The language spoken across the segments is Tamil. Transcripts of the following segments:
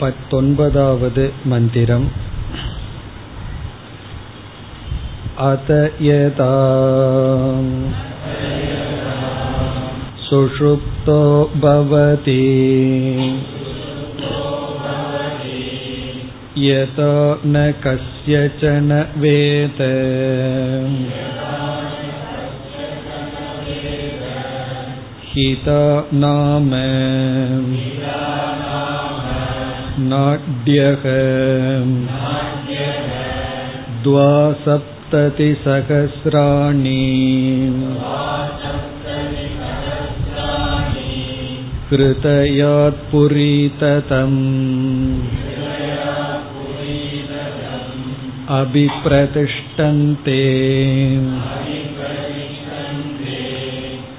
पत्तोन्पदावद् मन्दिरम् अत यदा सुषुप्तो भवति यतो न कस्यचन वेद हिता नाम नाड्यः द्वासप्ततिसहस्राणि कृतयात्पुरीततम् अभिप्रतिष्ठन्ते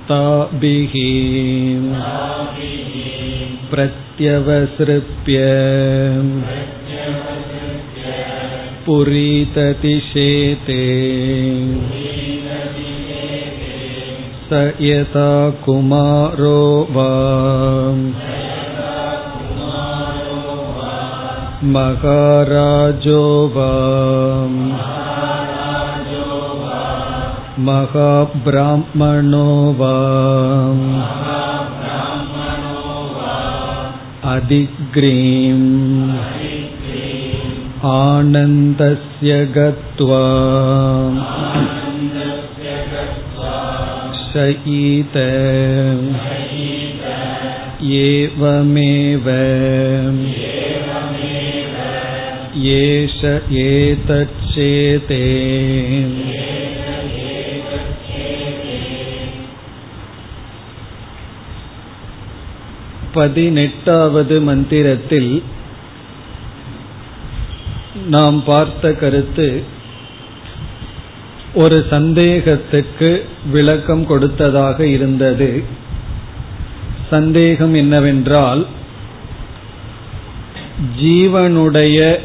ताभिः प्रत्यवसृप्य पुरीततिशेते स यथा कुमारो वा महाराजो वा महाब्राह्मणो वा अधिग्रीम् आनन्दस्य गत्वा शयीत एवमेव एष एतच्चेते பதினெட்டாவது மந்திரத்தில் நாம் பார்த்த கருத்து ஒரு சந்தேகத்துக்கு விளக்கம் கொடுத்ததாக இருந்தது. சந்தேகம் என்னவென்றால் ஜீவனுடைய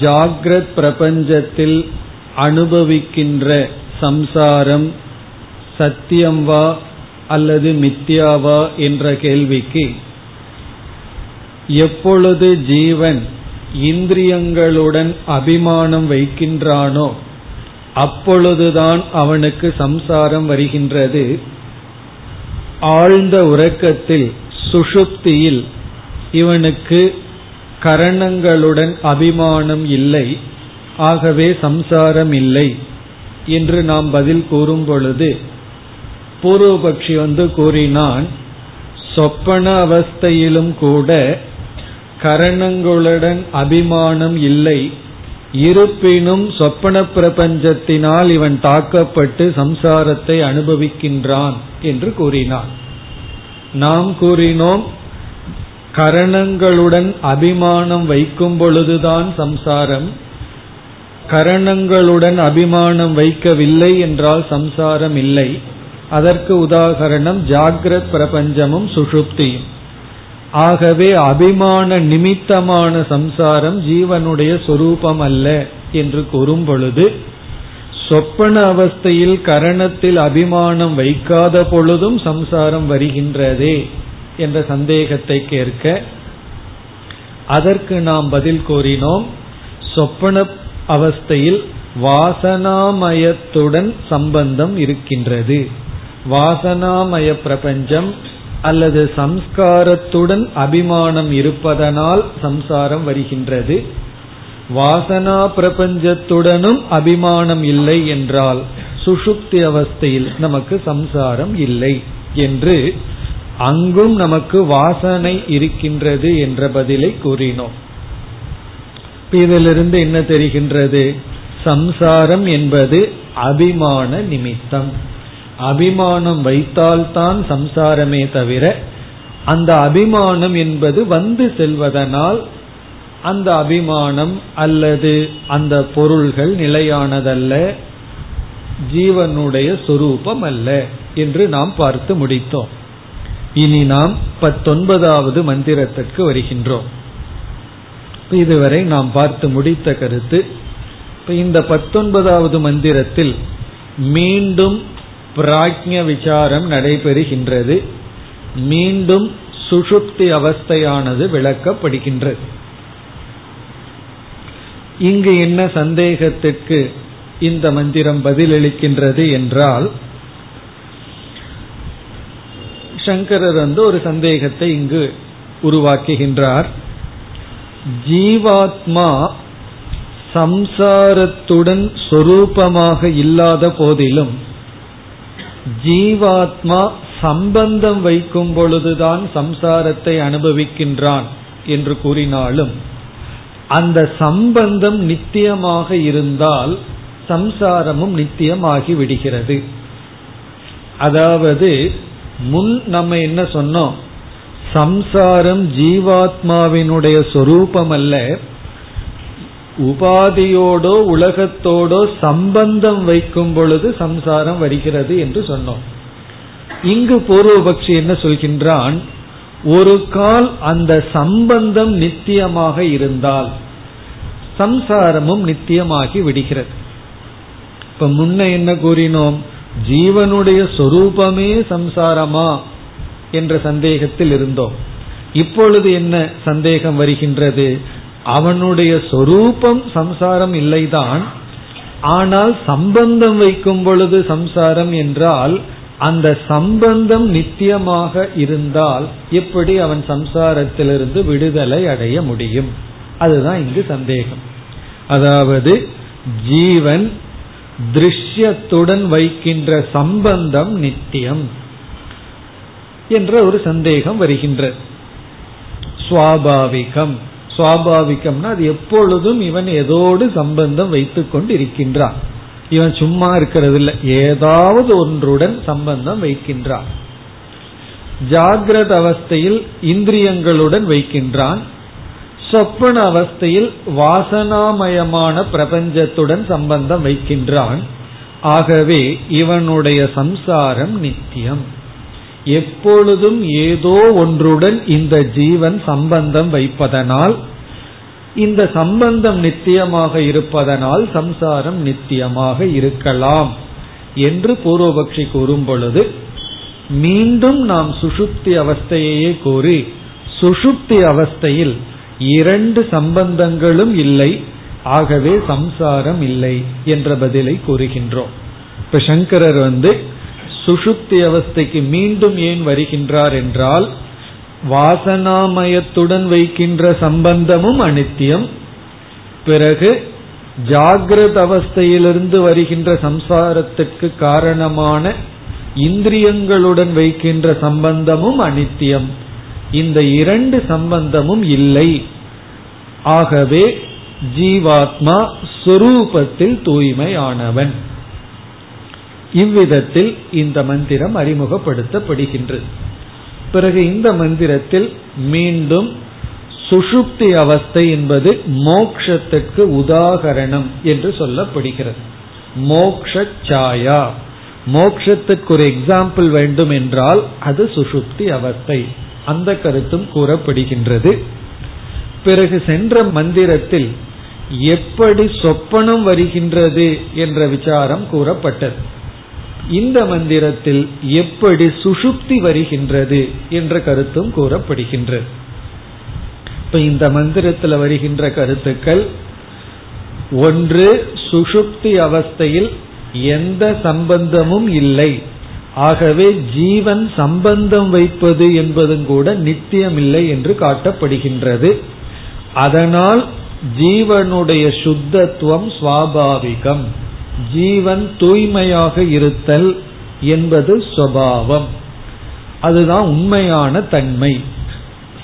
ஜாகிரத் பிரபஞ்சத்தில் அனுபவிக்கின்ற சம்சாரம் சத்தியம்வா அல்லது மித்யாவா என்ற கேள்விக்கு எப்பொழுது ஜீவன் இந்திரியங்களுடன் அபிமானம் வைக்கின்றானோ அப்பொழுதுதான் அவனுக்கு சம்சாரம் வருகின்றது. ஆழ்ந்த உறக்கத்தில் சுஷுப்தியில் இவனுக்கு கரணங்களுடன் அபிமானம் இல்லை ஆகவே சம்சாரம் இல்லை என்று நாம் பதில் கூறும் பொழுது பூர்வபக்ஷி வந்து கூறினான் சொப்பன அவஸ்தையிலும் கூட கரணங்களுடன் அபிமானம் இல்லை. இருப்பினும் சொப்பன பிரபஞ்சத்தினால் இவன் தாக்கப்பட்டு சம்சாரத்தை அனுபவிக்கின்றான் என்று கூறினான். நாம் கூறினோம் கரணங்களுடன் அபிமானம் வைக்கும் பொழுதுதான் சம்சாரம் கரணங்களுடன் அபிமானம் வைக்கவில்லை என்றால் சம்சாரம் இல்லை. அதற்கு உதாகரணம் ஜாகிரத் பிரபஞ்சமும் சுஷுப்தியும். ஆகவே அபிமான நிமித்தமான சம்சாரம் ஜீவனுடைய சொரூபம் அல்ல என்று கூறும் பொழுது சொப்பன அவஸ்தையில் கரணத்தில் அபிமானம் வைக்காத பொழுதும் சம்சாரம் வருகின்றதே என்ற சந்தேகத்தை கேட்க அதற்கு நாம் பதில் கூறினோம் சொப்பன அவஸ்தையில் வாசனாமயத்துடன் சம்பந்தம் இருக்கின்றது. வாசனாமய பிரபஞ்சம் அல்லது சம்ஸ்காரத்துடன் அபிமானம் இருப்பதனால் சம்சாரம் வருகின்றது. வாசனா பிரபஞ்சத்துடனும் அபிமானம் இல்லை என்றால் சுஷுப்தி அவஸ்தையில் நமக்கு சம்சாரம் இல்லை என்று அங்கும் நமக்கு வாசனை இருக்கின்றது என்ற பதிலை கூறினோம். இதிலிருந்து என்ன தெரிகின்றது? சம்சாரம் என்பது அபிமான நிமித்தம். அபிமானம் வைத்தால்தான் சம்சாரமே தவிர அந்த அபிமானம் என்பது வந்து செல்வதனால் அந்த அபிமானம் அல்லது அந்த பொருள்கள் நிலையானதல்ல ஜீவனுடைய சொரூபம் அல்ல என்று நாம் பார்த்து முடித்தோம். இனி நாம் பத்தொன்பதாவது மந்திரத்திற்கு வருகின்றோம். இதுவரை நாம் பார்த்து முடித்த கருத்து இந்த பத்தொன்பதாவது மந்திரத்தில் மீண்டும் பிராஜ்ய விசாரம் நடைபெறுகின்றது. மீண்டும் சுஷுப்தி அவஸ்தையானது விளக்கப்படுகின்றது. இங்கு என்ன சந்தேகத்திற்கு இந்த மந்திரம் பதிலளிக்கின்றது என்றால் சங்கரர் வந்து ஒரு சந்தேகத்தை இங்கு உருவாக்குகின்றார். ஜீவாத்மா சம்சாரத்துடன் சொரூபமாக இல்லாத போதிலும் ஜீவாத்மா சம்பந்தம் வைக்கும் பொழுதுதான் சம்சாரத்தை அனுபவிக்கின்றான் என்று கூறினாலும் அந்த சம்பந்தம் நித்தியமாக இருந்தால் சம்சாரமும் நித்தியமாகி விடுகிறது. அதாவது முன் நம்ம என்ன சொன்னோம்? சம்சாரம் ஜீவாத்மாவினுடைய சொரூபம் அல்ல உபாதியோடோ உலகத்தோடோ சம்பந்தம் வைக்கும் பொழுது சம்சாரம் வருகிறது என்று சொன்னோம். இங்கு பூர்வபக்ஷி என்ன சொல்கின்றான்? ஒரு கால் அந்த சம்பந்தம் நித்தியமாக இருந்தால் சம்சாரமும் நித்தியமாகி விடுகிறது. இப்ப முன்ன என்ன கூறினோம்? ஜீவனுடைய சொரூபமே சம்சாரமா என்ற சந்தேகத்தில் இருந்தோம். இப்பொழுது என்ன சந்தேகம் வருகின்றது? அவனுடைய சொரூபம் சம்சாரம் இல்லைதான். ஆனால் சம்பந்தம் வைக்கும் பொழுது சம்சாரம் என்றால் அந்த சம்பந்தம் நித்தியமாக இருந்தால் எப்படி அவன் சம்சாரத்திலிருந்து விடுதலை அடைய முடியும்? அதுதான் இங்கு சந்தேகம். அதாவது ஜீவன் திருஷ்யத்துடன் வைக்கின்ற சம்பந்தம் நித்தியம் என்ற ஒரு சந்தேகம் வருகின்றது சுவாபாவிகம். சுவாபாவிகம்னா அது எப்பொழுதும் இவன் ஏதோடு சம்பந்தம் வைத்துக் கொண்டு இருக்கின்றான் இவன் சும்மா இருக்கிறது இல்லை ஏதாவது ஒன்றுடன் சம்பந்தம் வைக்கின்றான். ஜாகிரத அவஸ்தையில் இந்திரியங்களுடன் வைக்கின்றான். சொப்பன அவஸ்தையில் வாசனாமயமான பிரபஞ்சத்துடன் சம்பந்தம் வைக்கின்றான். ஆகவே இவனுடைய சம்சாரம் நித்தியம். எப்பொழுதும் ஏதோ ஒன்றுடன் இந்த ஜீவன் சம்பந்தம் வைப்பதனால் இந்த சம்பந்தம் நித்தியமாக இருப்பதனால் சம்சாரம் நித்தியமாக இருக்கலாம் என்று பூர்வபக்ஷி கூறும் பொழுது மீண்டும் நாம் சுஷுப்தி அவஸ்தையையே கூறி சுஷுப்தி அவஸ்தையில் இரண்டு சம்பந்தங்களும் இல்லை ஆகவே சம்சாரம் இல்லை என்ற பதிலை கூறுகின்றோம். இப்ப சங்கரர் வந்து சுஷுப்தி அவஸ்தைக்கு மீண்டும் ஏன் வருகின்றார் என்றால் வாசனாமயத்துடன் வைக்கின்ற சம்பந்தமும் அனித்தியம். பிறகு ஜாகிரத அவஸ்தையிலிருந்து வருகின்ற சம்சாரத்துக்கு காரணமான இந்திரியங்களுடன் வைக்கின்ற சம்பந்தமும் அனித்தியம். இந்த இரண்டு சம்பந்தமும் இல்லை. ஆகவே ஜீவாத்மா சுரூபத்தில் தூய்மையானவன். இவ்விதத்தில் இந்த மந்திரம் அறிமுகப்படுத்தப்படுகின்றது. பிறகு இந்த மந்திரத்தில் மீண்டும் சுஷுப்தி அவஸ்தை என்பது மோக்ஷத்துக்கு உதாகரணம் என்று சொல்லப்படுகிறது. மோக்ஷ சாயா மோக்ஷத்துக்கு ஒரு எக்ஸாம்பிள் வேண்டும் என்றால் அது சுஷுப்தி அவஸ்தை. அந்த கருத்தும் கூறப்படுகின்றது. பிறகு சென்ற மந்திரத்தில் எப்படி சொப்பனம் வருகின்றது என்ற விசாரம் கூறப்பட்டது. இந்த மந்திரத்தில் எப்படி சுஷுப்தி வருகின்றது என்ற கருத்தும் கூறப்படுகின்றது. இப்ப இந்த மந்திரத்தில் வருகின்ற கருத்துக்கள் ஒன்று சுஷுப்தி அவஸ்தையில் எந்த சம்பந்தமும் இல்லை. ஆகவே ஜீவன் சம்பந்தம் வைப்பது என்பதும் கூட நித்தியமில்லை என்று காட்டப்படுகின்றது. அதனால் ஜீவனுடைய சுத்தத்துவம் சுவாபாவிகம். ஜீவன் தூய்மையாக இருத்தல் என்பது சுவாவம் அதுதான் உண்மையான தன்மை.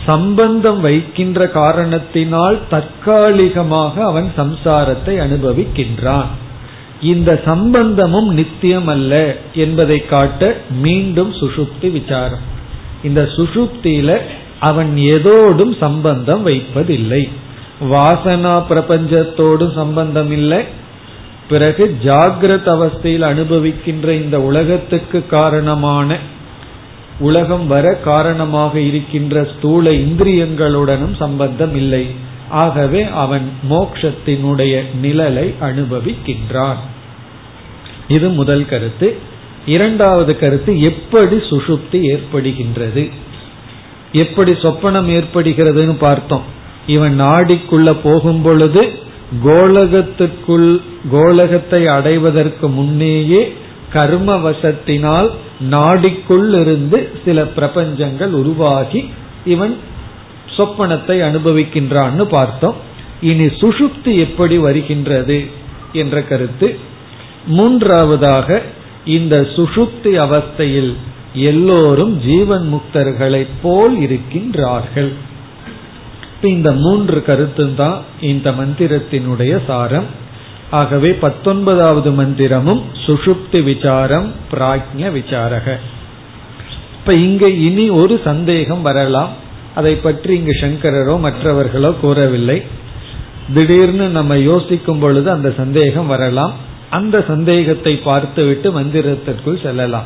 சம்பந்தம் வைக்கின்ற காரணத்தினால் தற்காலிகமாக அவன் சம்சாரத்தை அனுபவிக்கின்றான். இந்த சம்பந்தமும் நித்தியம் அல்ல என்பதை காட்ட மீண்டும் சுஷுப்தி விசாரம். இந்த சுஷுப்தியில அவன் எதோடும் சம்பந்தம் வைப்பதில்லை. வாசனா பிரபஞ்சத்தோடும் சம்பந்தம் இல்லை. பிறகு ஜாகிரத அவஸ்தையில் அனுபவிக்கின்ற இந்த உலகத்துக்கு காரணமான உலகம் வர காரணமாக இருக்கின்ற ஸ்தூல இந்திரியங்களுடனும் சம்பந்தம் இல்லை. ஆகவே அவன் மோக்ஷத்தினுடைய நிழலை அனுபவிக்கின்றான். இது முதல் கருத்து. இரண்டாவது கருத்து எப்படி சுஷுப்தி ஏற்படுகின்றது? எப்படி சொப்பனம் ஏற்படுகிறதுன்னு பார்த்தோம். இவன் நாடிக்குள்ள போகும் பொழுது கோலகத்துக்குள் கோலகத்தை அடைவதற்கு முன்னேயே கர்ம வசத்தினால் நாடிக்குள் இருந்து சில பிரபஞ்சங்கள் உருவாகி இவன் சொப்பனத்தை அனுபவிக்கின்றான்னு பார்த்தோம். இனி சுஷுப்தி எப்படி வருகின்றது என்ற கருத்து. மூன்றாவதாக இந்த சுஷுப்தி அவஸ்தையில் எல்லோரும் ஜீவன் முக்தர்களைப் போல் இருக்கின்றார்கள். இந்த மூன்று கருத்தும் தான் இந்த மந்திரத்தினுடைய சாரம். ஆகவே பத்தொன்பதாவது மந்திரமும் சுஷுப்தி விசாரம் பிராஜ்ய விசாரக. இப்ப இங்க இனி ஒரு சந்தேகம் வரலாம். அதை பற்றி இங்கு சங்கரரோ மற்றவர்களோ கூறவில்லை. திடீர்னு நம்ம யோசிக்கும் பொழுது அந்த சந்தேகம் வரலாம். அந்த சந்தேகத்தை பார்த்துவிட்டு மந்திரத்திற்குள் செல்லலாம்.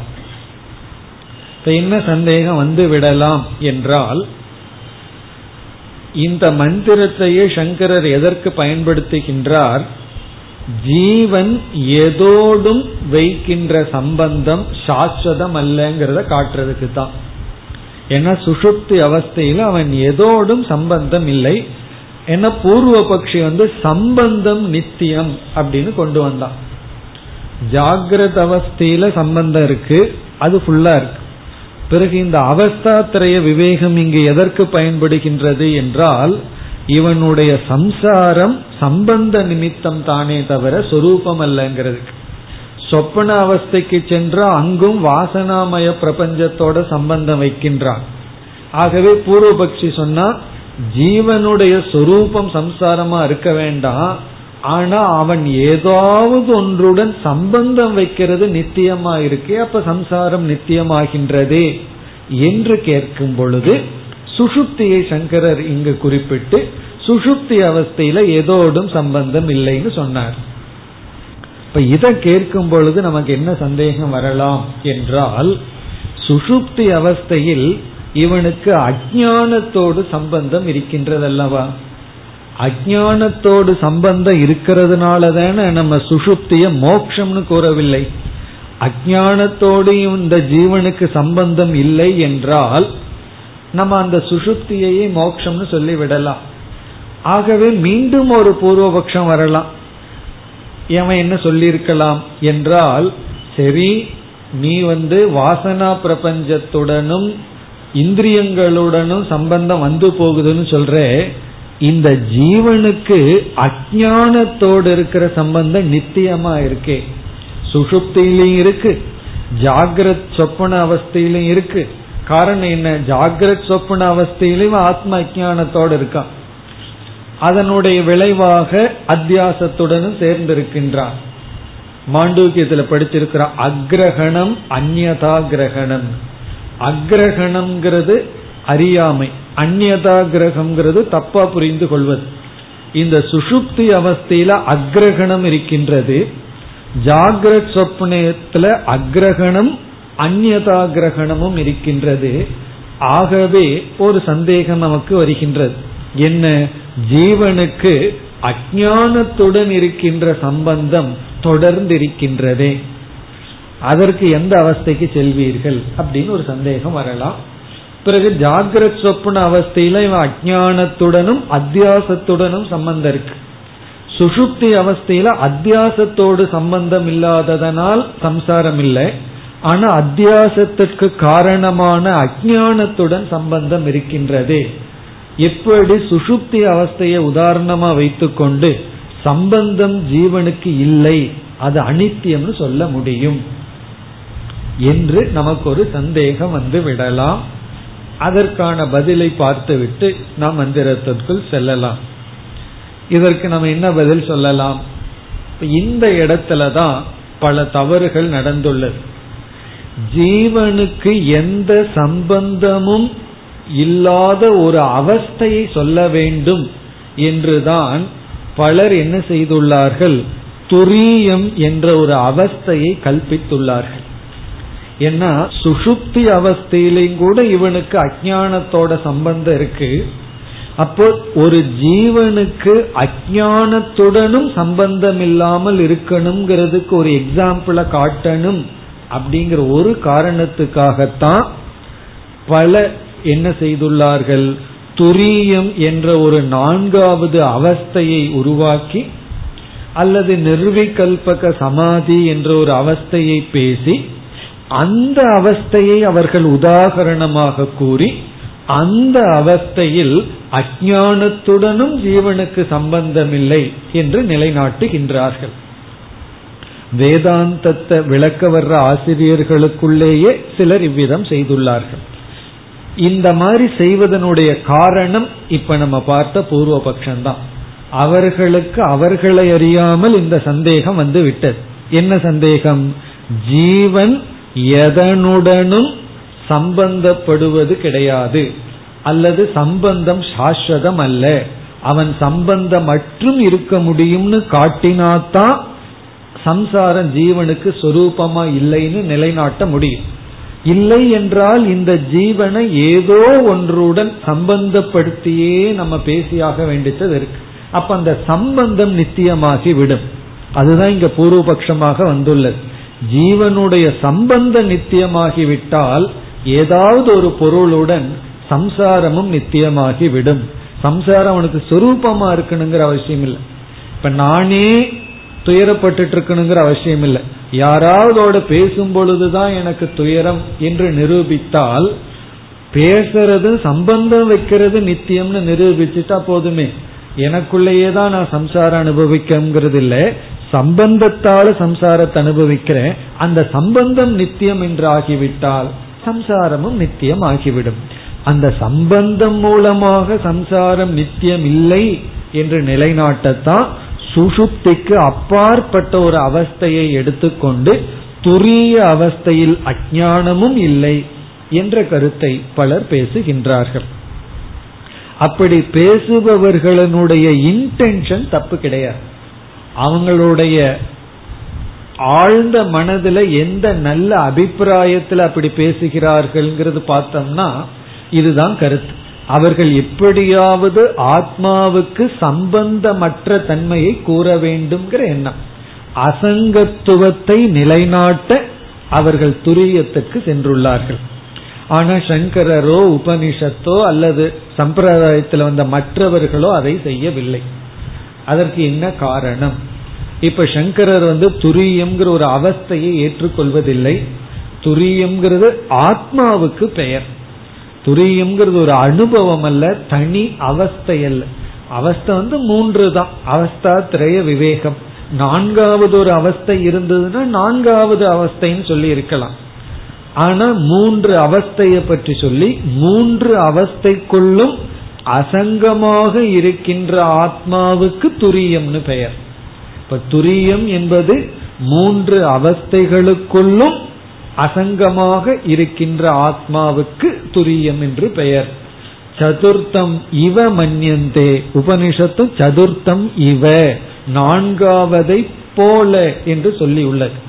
இப்ப என்ன சந்தேகம் வந்து விடலாம் என்றால் இந்த மந்திரத்தையே சங்கரர் எதற்கு பயன்படுத்துகின்றார்? ஜீவன் எதோடும் வைக்கின்ற சம்பந்தம் சாஸ்வதம் அல்லங்கிறத காட்டுறதுக்கு தான் ஏன்னா சுஷுப்தி அவஸ்தையில அவன் எதோடும் சம்பந்தம் இல்லை. ஏன்னா பூர்வ பக்ஷி வந்து சம்பந்தம் நித்தியம் அப்படின்னு கொண்டு வந்தான். ஜாகிரத அவஸ்தையில சம்பந்தம் இருக்கு அது ஃபுல்லா இருக்கு. பிறகு இந்த அவஸ்தாத்திரைய விவேகம் இங்கு எதற்கு பயன்படுகின்றது என்றால் இவனுடைய சம்சாரம் சம்பந்த நிமித்தம் தானே தவிர சொரூபம் அல்லங்கிறதுக்கு சொப்பன அவஸ்தைக்கு சென்றால் அங்கும் வாசனாமய பிரபஞ்சத்தோட சம்பந்தம் வைக்கின்றான். ஆகவே பூர்வபக்ஷி சொன்னா ஜீவனுடைய சொரூபம் சம்சாரமா இருக்க வேண்டாம். ஆனா அவன் ஏதாவது ஒன்றுடன் சம்பந்தம் வைக்கிறது நித்தியமா இருக்கே அப்ப சம்சாரம் நித்தியமாகின்றதே என்று கேட்கும் பொழுது சுஷுப்தியை சங்கரர் இங்கு குறிப்பிட்டு சுஷுப்தி அவஸ்தையில ஏதோடும் சம்பந்தம் இல்லைன்னு சொன்னார். இப்ப இதை கேட்கும் பொழுது நமக்கு என்ன சந்தேகம் வரலாம் என்றால் சுஷுப்தி அவஸ்தையில் இவனுக்கு அஜானத்தோடு சம்பந்தம் இருக்கின்றதல்லவா? அஜானத்தோடு சம்பந்தம் இருக்கிறதுனால தானே நம்ம சுஷுப்திய மோக்ஷம்னு கூறவில்லை. அஜானத்தோடு இந்த ஜீவனுக்கு சம்பந்தம் இல்லை என்றால் நம்ம அந்த சுஷுப்தியையே மோக்ஷம்னு சொல்லி விடலாம் ஆகவே மீண்டும் ஒரு பூர்வபக்ஷம் வரலாம். அவன் என்ன சொல்லியிருக்கலாம் என்றால் சரி நீ வந்து வாசனா பிரபஞ்சத்துடனும் இந்திரியங்களுடனும் சம்பந்தம் வந்து போகுதுன்னு சொல்ற இந்த ஜீவனுக்கு அஜானத்தோடு இருக்கிற சம்பந்தம் நித்தியமா இருக்கே. சுஷுப்தியிலையும் இருக்கு. ஜாகிரத் சொப்பன அவஸ்தையிலும் இருக்கு. காரணம் என்ன? ஜாகிரத் சொப்பன அவஸ்தையிலும் ஆத்ம அஜானத்தோடு இருக்கான். அதனுடைய விளைவாக அத்தியாசத்துடனும் சேர்ந்திருக்கின்றான். மாண்டூக்கியத்துல படிச்சிருக்கிற அக்ரகணம் அந்நதா கிரகணம் அக்ரகணம்ங்கிறது அறியாமை. அந்நதா கிரகம்ங்கிறது தப்பா புரிந்து கொள்வது. இந்த சுஷுப்தி அவஸ்தையில அக்ரகணம் இருக்கின்றது. ஜாகிரத் சொப்னத்துல அக்ரகணம் அந்நதா கிரகணமும் இருக்கின்றது. ஆகவே ஒரு சந்தேகம் நமக்கு வருகின்றது. என்ன? ஜீவனுக்கு அஜானத்துடன் இருக்கின்ற சம்பந்தம் தொடர்ந்து இருக்கின்றதே அதற்கு எந்த அவஸ்தைக்கு செல்வீர்கள்? அப்படின்னு ஒரு சந்தேகம் வரலாம். பிறகு ஜாகிரத் சொப்பன அவஸ்தையில இவன் அஜானத்துடனும் அத்தியாசத்துடனும் சம்பந்தம் இருக்கு. சுஷுப்தி அவஸ்தையில அத்தியாசத்தோடு சம்பந்தம் இல்லாததனால் சம்சாரம் இல்லை. ஆனா அத்தியாசத்திற்கு காரணமான அஜானத்துடன் சம்பந்தம் இருக்கின்றதே. எப்படி சுஷுப்தி அவஸ்தையை உதாரணமா வைத்துக்கொண்டு சம்பந்தம் ஜீவனுக்கு இல்லை அது அனித்தியம்னு சொல்ல முடியும். என்று நமக்கு ஒரு சந்தேகம் வந்து விடலாம். அதற்கான பதிலை பார்த்துவிட்டு நாம் மந்திரத்திற்குள் செல்லலாம். இதற்கு நம்ம என்ன பதில் சொல்லலாம்? இந்த இடத்துல தான் பல தவறுகள் நடந்துள்ளது. ஜீவனுக்கு எந்த சம்பந்தமும் இல்லாத ஒரு அவஸ்தையை சொல்ல வேண்டும் என்றுதான் பலர் என்ன செய்துள்ளார்கள்? துரியம் என்ற ஒரு அவஸ்தையை கல்பித்துள்ளார்கள். ஏன்னா சுஷுப்தி அவஸ்தையிலையும் கூட இவனுக்கு அஜானத்தோட சம்பந்தம் இருக்கு. அப்போ ஒரு ஜீவனுக்கு அஜானத்துடனும் சம்பந்தம் இல்லாமல் இருக்கணுங்கிறதுக்கு ஒரு எக்ஸாம்பிள காட்டணும் அப்படிங்கிற ஒரு காரணத்துக்காகத்தான் பல என்ன செய்துள்ளார்கள் துரியம் என்ற ஒரு நான்காவது அவஸ்தையை உருவாக்கி அல்லது நிர்விகல்பக சமாதி என்ற ஒரு அவஸ்தையை பேசி அந்த அவஸ்தையை அவர்கள் உதாகரணமாக கூறி அந்த அவஸ்தையில் அஜானத்துடனும் ஜீவனுக்கு சம்பந்தமில்லை என்று நிலைநாட்டுகின்றார்கள். வேதாந்தத்தை விளக்க வர்ற ஆசிரியர்களுக்குள்ளேயே சிலர் இவ்விதம் செய்துள்ளார்கள். இந்த மாதிரி செய்வதனுடைய காரணம் இப்ப நம்ம பார்த்த பூர்வபக்ஷம்தான் அவர்களுக்கு அவர்களை அறியாமல் இந்த சந்தேகம் வந்து விட்டது. என்ன சந்தேகம்? ஜீவன் எதனுடனும் சம்பந்தப்படுவது கிடையாது. அல்லது சம்பந்தம் சாஸ்வதம் அல்ல அவன் சம்பந்தம் மற்றும் இருக்க முடியும்னு காட்டினாத்தான் சம்சாரம் ஜீவனுக்கு சொரூபமா இல்லைன்னு நிலைநாட்ட முடியும். இல்லை என்றால் இந்த ஜீவனை ஏதோ ஒன்றுடன் சம்பந்தப்படுத்தியே நம்ம பேசியாக வேண்டியது இருக்கு. அப்ப அந்த சம்பந்தம் நித்தியமாகி விடும் அதுதான் இங்க பூர்வபக்ஷமாக வந்துள்ளது. ஜீவனுடைய சம்பந்த நித்தியமாகிவிட்டால் ஏதாவது ஒரு பொருளுடன் சம்சாரமும் நித்தியமாகி விடும் சம்சாரம் அவனுக்கு சொரூபமா இருக்கணுங்கிற அவசியம் இல்லை இப்ப நானே துயரப்பட்டு இருக்கணுங்கிற அவசியம் இல்லை யாராவதோட பேசும் பொழுதுதான் எனக்கு துயரம் என்று நிரூபித்தால் பேசுறது சம்பந்தம் வைக்கிறது நித்தியம்னு நிரூபிச்சுட்டா போதுமே. எனக்குள்ளேயே தான் நான் சம்சாரம் அனுபவிக்கிறது இல்லை சம்பந்தத்தால சம்சாரத்தை அனுபவிக்கிறேன். அந்த சம்பந்தம் நித்தியம் என்று ஆகிவிட்டால் சம்சாரமும் நித்தியம் ஆகிவிடும். அந்த சம்பந்தம் மூலமாக சம்சாரம் நித்தியம் இல்லை என்று நிலைநாட்டத்தான் சுஷுப்திக்கு அப்பாற்பட்ட ஒரு அவஸ்தையை எடுத்துக்கொண்டு துரிய அவஸ்தையில் அஜானமும் இல்லை என்ற கருத்தை பலர் பேசுகின்றார்கள். அப்படி பேசுபவர்களுடைய இன்டென்ஷன் தப்பு கிடையாது. அவங்களுடைய ஆழ்ந்த மனதுல எந்த நல்ல அபிப்பிராயத்தில் அப்படி பேசுகிறார்கள்ங்கிறது பார்த்தோம்னா இதுதான் கருத்து. அவர்கள் எப்படியாவது ஆத்மாவுக்கு சம்பந்தமற்ற தன்மையை கூற வேண்டும்ங்கிற எண்ணம். அசங்கத்துவத்தை நிலைநாட்ட அவர்கள் துரியத்துக்கு சென்றுள்ளார்கள். ஆனா சங்கரரோ உபனிஷத்தோ அல்லது சம்பிரதாயத்தில் வந்த மற்றவர்களோ அதை செய்யவில்லை. அதற்கு என்ன காரணம்? இப்ப சங்கரர் வந்து துரியம்ங்கிற ஒரு அவஸ்தையை ஏற்றுக்கொள்வதில்லை. துரியம்ங்கிறது ஆத்மாவுக்கு பெயர். துரியம்ங்கிறது ஒரு அனுபவம் அல்ல தனி அவஸ்தை அல்ல. அவஸ்தை வந்து மூன்று தான் அவஸ்தா திரைய விவேகம். நான்காவது ஒரு அவஸ்தை இருந்ததுன்னா நான்காவது அவஸ்தைன்னு சொல்லி இருக்கலாம். ஆனா மூன்று அவஸ்தையை பற்றி சொல்லி மூன்று அவஸ்தைக்குள்ளும் அசங்கமாக இருக்கின்ற ஆத்மாவுக்கு துரியம்னு பெயர். இப்ப துரியம் என்பது மூன்று அவஸ்தைகளுக்குள்ளும் அசங்கமாக இருக்கின்ற ஆத்மாவுக்கு துரியம் என்று பெயர். சதுர்த்தம் இவ மன்யந்தே. உபனிஷத்து சதுர்த்தம் இவ. நான்காவதை போல என்று சொல்லி உள்ளது.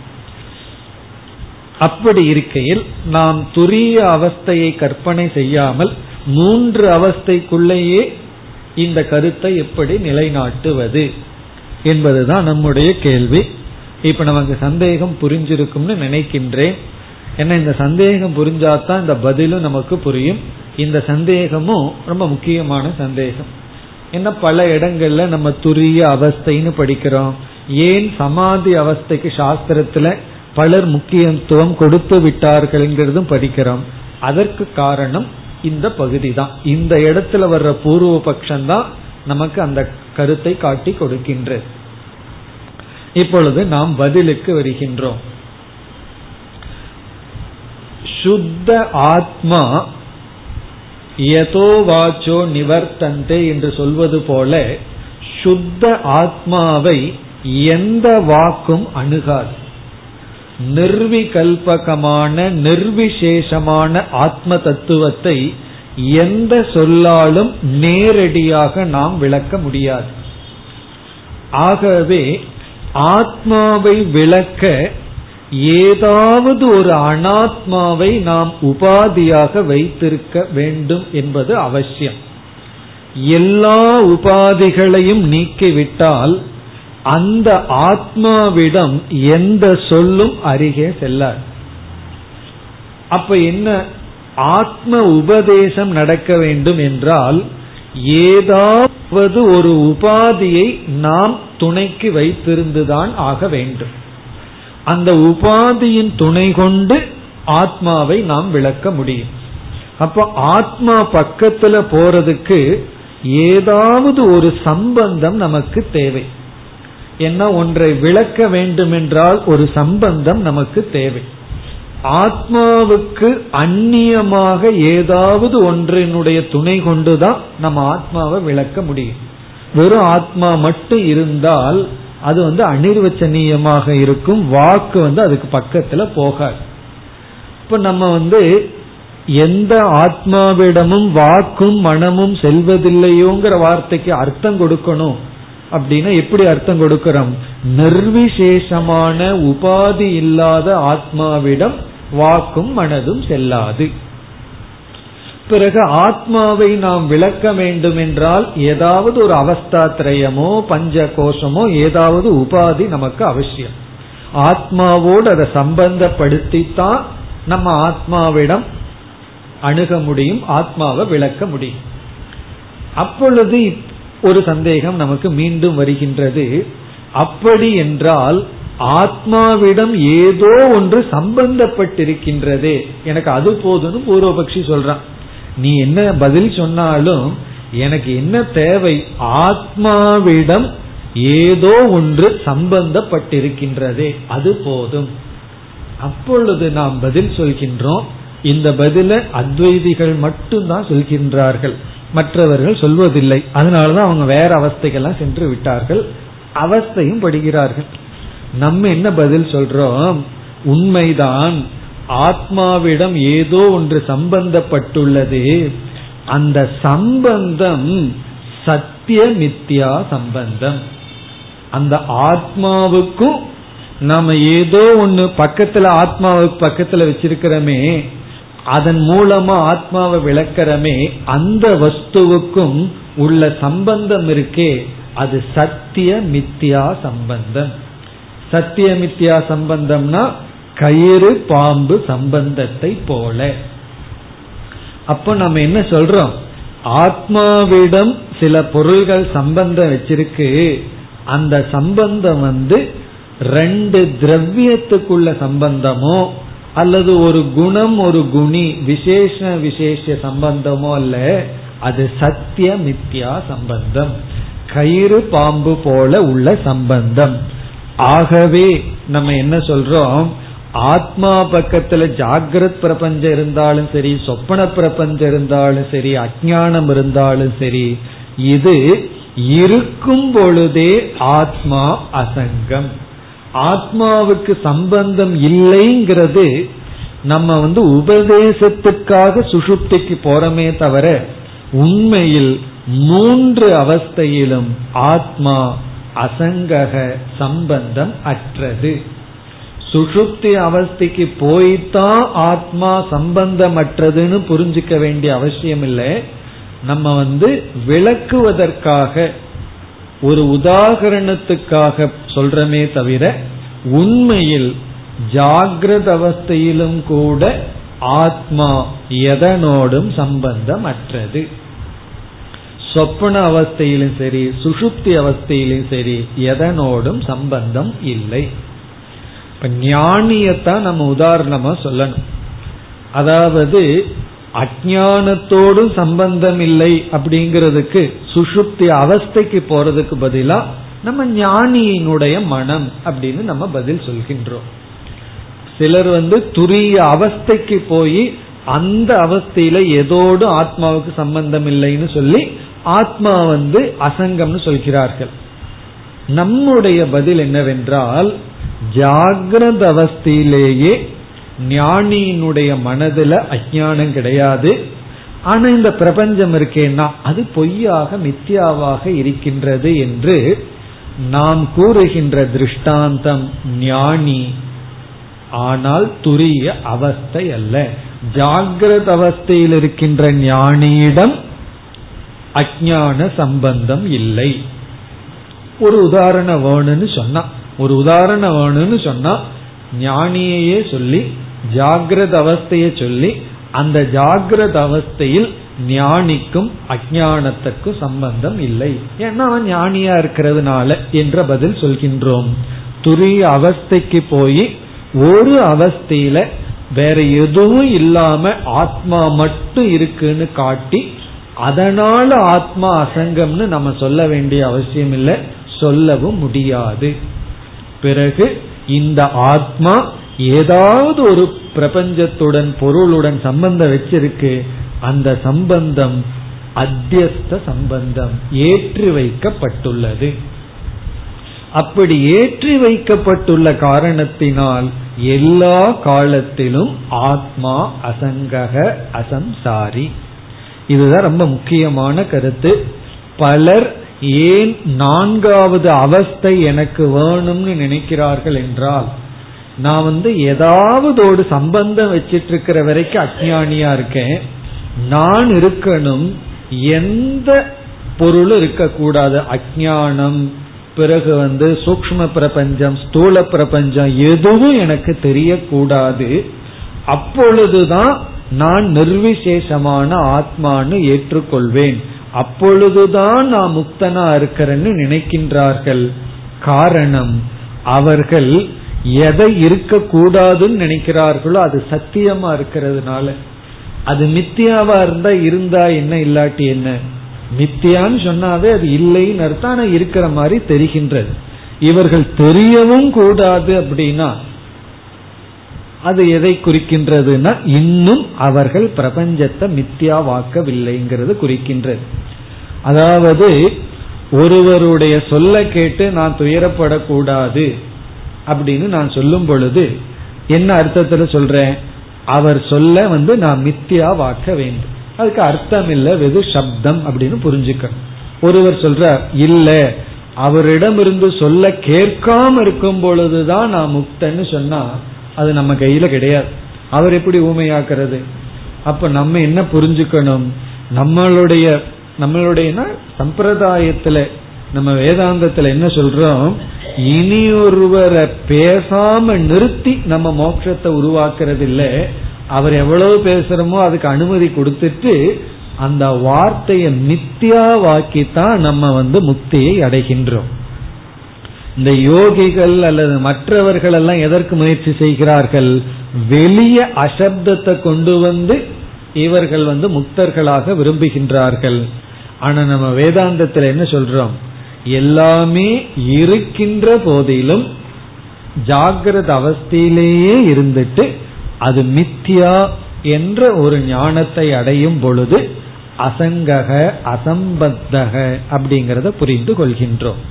அப்படி இருக்கையில் நாம் துரிய அவஸ்தையை கற்பனை செய்யாமல் மூன்று அவஸ்தைக்குள்ளேயே இந்த கருத்தை எப்படி நிலைநாட்டுவது என்பதுதான் நம்முடைய கேள்வி. இப்ப நமக்கு சந்தேகம் புரிஞ்சிருக்கும்னு நினைக்கின்றேன். ஏன்னா இந்த சந்தேகம் புரிஞ்சாதான் இந்த பதிலும் நமக்கு புரியும். இந்த சந்தேகமும் ரொம்ப முக்கியமான சந்தேகம். என்ன பல இடங்கள்ல நம்ம துரிய அவஸ்தைன்னு படிக்கிறோம். ஏன் சமாதி அவஸ்தைக்கு சாஸ்திரத்துல பலர் முக்கியத்துவம் கொடுத்து விட்டார்கள்ங்கிறதும் படிக்கிறோம். அதற்கு காரணம் இந்த பகுதி தான் இந்த இடத்துல வர்ற பூர்வ பட்சம் தான் நமக்கு அந்த கருத்தை காட்டி கொடுக்கின்றது இப்பொழுது நாம் பதிலுக்கு வருகின்றோம். சுத்த ஆத்மா எதோ வாச்சோ நிவர்த்தந்தே என்று சொல்வது போல சுத்த ஆத்மாவை எந்த வாக்கும் அணுகாது. நிர்விகல்பகமான நிர்விசேஷமான ஆத்ம தத்துவத்தை எந்த சொல்லாலும் நேரடியாக நாம் விளக்க முடியாது. ஆகவே ஆத்மாவை விளக்க ஏதாவது ஒரு அனாத்மாவை நாம் உபாதியாக வைத்திருக்க வேண்டும் என்பது அவசியம். எல்லா உபாதிகளையும் நீக்கிவிட்டால் அந்த ஆத்மாவிடம் எந்த சொல்லும் அருகே செல்லாது. அப்ப என்ன? ஆத்ம உபதேசம் நடக்க வேண்டும் என்றால் ஏதாவது ஒரு உபாதியை நாம் துணைக்கு வைத்திருந்துதான் ஆக வேண்டும். அந்த உபாதியின் துணை கொண்டு ஆத்மாவை நாம் விளக்க முடியும். அப்ப ஆத்மா பக்கத்துல போறதுக்கு ஏதாவது ஒரு சம்பந்தம் நமக்கு தேவை. என்ன ஒன்றை விளக்க வேண்டுமென்றால் ஒரு சம்பந்தம் நமக்கு தேவை. ஆத்மாவுக்கு அந்நியமாக ஏதாவது ஒன்றினுடைய துணை கொண்டுதான் நம்ம ஆத்மாவை விளக்க முடியும். வெறும் ஆத்மா மட்டும் இருந்தால் அது வந்து அனிர்வச்சனீயமாக இருக்கும். வாக்கு வந்து அதுக்கு பக்கத்துல போகாது. இப்ப நம்ம வந்து எந்த ஆத்மாவிடமும் வாக்கும் மனமும் செல்வதில்லையோங்கிற வார்த்தைக்கு அர்த்தம் கொடுக்கணும். அப்படின்னா எப்படி அர்த்தம் கொடுக்கிறோம்? நிர்விசேஷமான உபாதி இல்லாத ஆத்மாவிடம் வாக்கும் மனதும் செல்லாது. பிறகு ஆத்மாவை நாம் விளக்க வேண்டும் என்றால் ஏதாவது ஒரு அவஸ்தாத்திரயமோ பஞ்ச கோஷமோ ஏதாவது உபாதி நமக்கு அவசியம். ஆத்மாவோடு அதை சம்பந்தப்படுத்தித்தான் நம்ம ஆத்மாவிடம் அணுக முடியும் ஆத்மாவை விளக்க முடியும். அப்பொழுது ஒரு சந்தேகம் நமக்கு மீண்டும் வருகின்றது. அப்படி என்றால் ஆத்மாவிடம் ஏதோ ஒன்று சம்பந்தப்பட்டிருக்கின்றதே. எனக்கு அது போதுன்னு பூர்வபக்ஷி சொல்றான். நீ என்ன பதில் சொன்னாலும் எனக்கு என்ன தேவை? ஆத்மாவிடம் ஏதோ ஒன்று சம்பந்தப்பட்டிருக்கின்றதே. அது போதும். அப்பொழுது நாம் பதில் சொல்கின்றோம். இந்த பதில அத்வைதிகள் மட்டும்தான் சொல்கின்றார்கள். மற்றவர்கள் சொல்வதில்லை. அதனாலதான் அவங்க வேற அவஸ்தைகள்லாம் சென்று விட்டார்கள். அவஸ்தையும் படுகிறார்கள். நம்ம என்ன பதில் சொல்றோம்? உண்மைதான். ஆத்மாவிடம் ஏதோ ஒன்று சம்பந்தப்பட்டுள்ளது. அந்த சம்பந்தம் சத்திய மித்யா சம்பந்தம். அந்த ஆத்மாவுக்கும் நாம ஏதோ ஒன்று பக்கத்துல ஆத்மாவுக்கு பக்கத்துல வச்சிருக்கிறோமே அதன் மூலமா ஆத்மாவை விளக்கிறமே அந்த வஸ்துவுக்கும் உள்ள சம்பந்தம் இருக்கே. அது சத்திய மித்தியா சம்பந்தம். சத்திய மித்தியா சம்பந்தம்னா கயிறு பாம்பு சம்பந்தத்தை போல. அப்ப நம்ம என்ன சொல்றோம்? ஆத்மாவிடம் சில பொருள்கள் சம்பந்தம் வச்சிருக்கு. அந்த சம்பந்தம் வந்து ரெண்டு திரவியத்துக்குள்ள சம்பந்தமோ அல்லது ஒரு குணம் ஒரு குணி விசேஷ விசேஷ சம்பந்தமோ அல்ல அது சத்திய மித்யா சம்பந்தம். கயிறு பாம்பு போல உள்ள சம்பந்தம். ஆகவே நம்ம என்ன சொல்றோம்? ஆத்மா பக்கத்துல ஜாகிரத் பிரபஞ்சம் இருந்தாலும் சரி சொப்பன பிரபஞ்சம் இருந்தாலும் சரி அஜானம் இருந்தாலும் சரி இது இருக்கும் பொழுதே ஆத்மா அசங்கம். ஆத்மாவுக்கு சம்பந்தம் இல்லைங்கிறது நம்ம வந்து உபதேசத்துக்காக சுஷுப்திக்கு போறமே தவிர உண்மையில் மூன்று அவஸ்தையிலும் ஆத்மா அசங்கக சம்பந்தம் அற்றது. சுஷுப்தி அவஸ்தைக்கு போய்தான் ஆத்மா சம்பந்தமற்றதுன்னு புரிஞ்சுக்க வேண்டிய அவசியம் இல்லை நம்ம வந்து விளக்குவதற்காக ஒரு உதாகரணத்துக்காக சொல்றமே தவிர உண்மையில் ஜாகிரத அவஸ்தையிலும் கூட ஆத்மா எதனோடும் சம்பந்தம் அற்றது சொப்பன அவஸ்தையிலும் சரி சுஷுப்தி அவஸ்தையிலும் சரி எதனோடும் சம்பந்தம் இல்லை. இப்ப ஞானியத்தான் நம்ம உதாரணமா சொல்லணும். அதாவது அஜானத்தோடும் சம்பந்தம் இல்லை அப்படிங்கிறதுக்கு சுஷுப்தி அவஸ்தைக்கு போறதுக்கு பதிலா நம்ம ஞானியினுடைய மனம் அப்படின்னு நம்ம பதில் சொல்கின்றோம். சிலர் வந்து துரிய அவஸ்தைக்கு போய் அந்த அவஸ்தையில எதோடு ஆத்மாவுக்கு சம்பந்தம் இல்லைன்னு சொல்லி ஆத்மா வந்து அசங்கம்னு சொல்கிறார்கள். நம்முடைய பதில் என்னவென்றால் ஜாகிரத அவஸ்தையிலேயே ஞானியினுடைய மனதுல அஜானம் கிடையாது. ஆனா இந்த பிரபஞ்சம் இருக்கேன்னா அது பொய்யாக மித்தியாவாக இருக்கின்றது என்று நாம் கூறுகின்ற திருஷ்டாந்தம் ஞானி. ஆனால் துரிய அவஸ்தை அல்ல. ஜாகிரத அவஸ்தையில் இருக்கின்ற ஞானியிடம் அஜான சம்பந்தம் இல்லை. ஒரு உதாரணம் வேணும்னு சொன்னா ஒரு உதாரணம் வேணும்னு சொன்னா ஞானியையே சொல்லி ஜாகிரத அவஸ்தையை சொல்லி அந்த ஜாகிரத அவஸ்தையில் ஞானிக்கும் அஜானத்துக்கும் சம்பந்தம் இல்லை. ஏன்னா அவன் ஞானியா இருக்கிறதுனால என்ற பதில் சொல்கின்றோம். துரிய அவஸ்தைக்கு போய் ஒரு அவஸ்தையில வேற எதுவும் இல்லாம ஆத்மா மட்டும் இருக்குன்னு காட்டி அதனால ஆத்மா அசங்கம்னு நம்ம சொல்ல வேண்டிய அவசியம் இல்லை சொல்லவும் முடியாது. பிறகு இந்த ஆத்மா ஏதாவது ஒரு பிரபஞ்சத்துடன் பொருளுடன் சம்பந்தம் வச்சிருக்கு அந்த சம்பந்தம் அத்தியஸ்த சம்பந்தம் ஏற்றி வைக்கப்பட்டுள்ளது. அப்படி ஏற்றி வைக்கப்பட்டுள்ள காரணத்தினால் எல்லா காலத்திலும் ஆத்மா அசங்கக அசம்சாரி. இதுதான் ரொம்ப முக்கியமான கருத்து. பலர் ஏன் நான்காவது அவஸ்தை எனக்கு வேணும்னு நினைக்கிறார்கள் என்றால் நான் வந்து ஏதாவது ஒரு சம்பந்தம் வச்சிட்டு இருக்கிற வரைக்கும் அஜானியா இருக்கேன். நான் இருக்கணும் எந்த பொருளும் இருக்கக்கூடாது. அஜானம் பிறகு வந்து சூக்ம பிரபஞ்சம் ஸ்தூல பிரபஞ்சம் எதுவும் எனக்கு தெரியக்கூடாது. அப்பொழுதுதான் நான் நிர்விசேஷமான ஆத்மான்னு ஏற்றுக்கொள்வேன். அப்பொழுதுதான் நான் முக்தனா இருக்கிறேன்னு நினைக்கின்றார்கள். காரணம் அவர்கள் எதை இருக்கக்கூடாதுன்னு நினைக்கிறார்களோ அது சத்தியமா இருக்கிறதுனால. அது மித்தியாவா இருந்தா இருந்தா என்ன இல்லாட்டி என்ன? மித்தியான்னு சொன்னாவே அது இல்லைன்னு அர்த்தம். ஆனா இருக்கிற மாதிரி தெரிகின்றது. இவர்கள் தெரியவும் கூடாது அப்படின்னா அது எதை குறிக்கின்றதுன்னா இன்னும் அவர்கள் பிரபஞ்சத்தை மித்தியாவாக்கவில்லைங்கிறது குறிக்கின்றது. அதாவது ஒருவருடைய சொல்ல கேட்டு நான் துயரப்படக்கூடாது. அப்படின்னு நான் சொல்லும் பொழுது என்ன அர்த்தத்துல சொல்றேன்? அவர் சொல்ல வந்து நான் மித்தியாவாக்க வேண்டும். அதுக்கு அர்த்தம் இல்ல வெது சப்தம் அப்படின்னு புரிஞ்சுக்கணும். ஒருவர் சொல்ற இல்ல அவரிடமிருந்து சொல்ல கேட்காம இருக்கும் பொழுதுதான் நான் முக்தன்னு சொன்னா அது நம்ம கையில கிடையாது. அவர் எப்படி ஊமையாக்குறது? அப்ப நம்ம என்ன புரிஞ்சுக்கணும்? நம்மளுடைய நம்மளுடைய சம்பிரதாயத்துல நம்ம வேதாந்தத்துல என்ன சொல்றோம்? இனி ஒருவரை பேசாம நிறுத்தி நம்ம மோட்சத்தை உருவாக்குறது இல்ல அவர் எவ்வளவு பேசுறோமோ அதுக்கு அனுமதி கொடுத்துட்டு அந்த வார்த்தையை மித்தியாவாக்கித்தான் நம்ம வந்து முக்தியை அடைகின்றோம். இந்த யோகிகள் அல்லது மற்றவர்கள் எல்லாம் எதற்கு முயற்சி செய்கிறார்கள்? வெளிய அசப்தத்தை கொண்டு வந்து இவர்கள் வந்து முக்தர்களாக விரும்புகின்றார்கள். ஆனா நம்ம வேதாந்தத்தில் என்ன சொல்றோம்? எல்லாமே இருக்கின்ற போதிலும் ஜாகிரத அவஸ்தையிலேயே இருந்துட்டு அது மித்யா என்ற ஒரு ஞானத்தை அடையும் பொழுது அசங்கக அசம்பத்தக அப்படிங்கிறத புரிந்து கொள்கின்றோம்.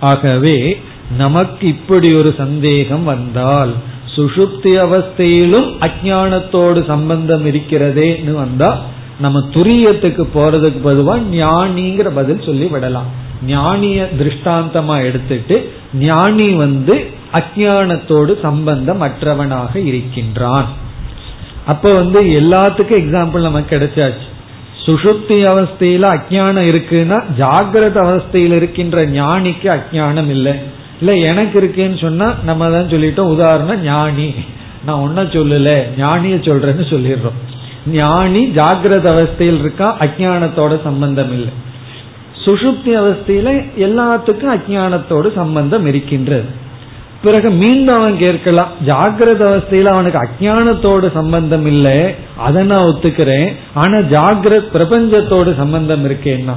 ஆகவே நமக்கு இப்படி ஒரு சந்தேகம் வந்தால் சுஷுப்தி அவஸ்தையிலும் அஜானத்தோடு சம்பந்தம் இருக்கிறதேன்னு வந்தா நம்ம துரியத்துக்கு போறதுக்கு பொதுவா ஞானிங்கிற பதில் சொல்லி விடலாம். ஞானிய திருஷ்டாந்தமா எடுத்துட்டு ஞானி வந்து அஜானத்தோடு சம்பந்தம் அற்றவனாக இருக்கின்றான். அப்ப வந்து எல்லாத்துக்கும் எக்ஸாம்பிள் நமக்கு கிடைச்சாச்சு. சுஷுப்தி அவஸ்தையில அஜானம் இருக்குன்னா ஜாகிரத அவஸ்தையில் இருக்கின்ற ஞானிக்கு அஜானம் இல்லை. இல்ல எனக்கு இருக்குன்னு சொன்னா நம்ம தான் சொல்லிட்டோம். உதாரணம் ஞானி. நான் ஒன்னும் சொல்லல. ஞானிய சொல்றேன்னு சொல்லிடுறோம். ஞானி ஜாகிரத அவஸ்தையில் இருக்கா? அஜானத்தோட சம்பந்தம் இல்லை. சுஷுப்தி அவஸ்தையில எல்லாத்துக்கும் அஜானத்தோடு சம்பந்தம் இருக்கின்றது. பிறகு மீண்டும் அவன் கேட்கலாம் ஜாகிரத அவஸ்தையில அவனுக்கு அஜானத்தோடு சம்பந்தம் இல்லை அதை நான் ஒத்துக்கிறேன் ஆனா ஜாகிரத் பிரபஞ்சத்தோடு சம்பந்தம் இருக்கேன்னா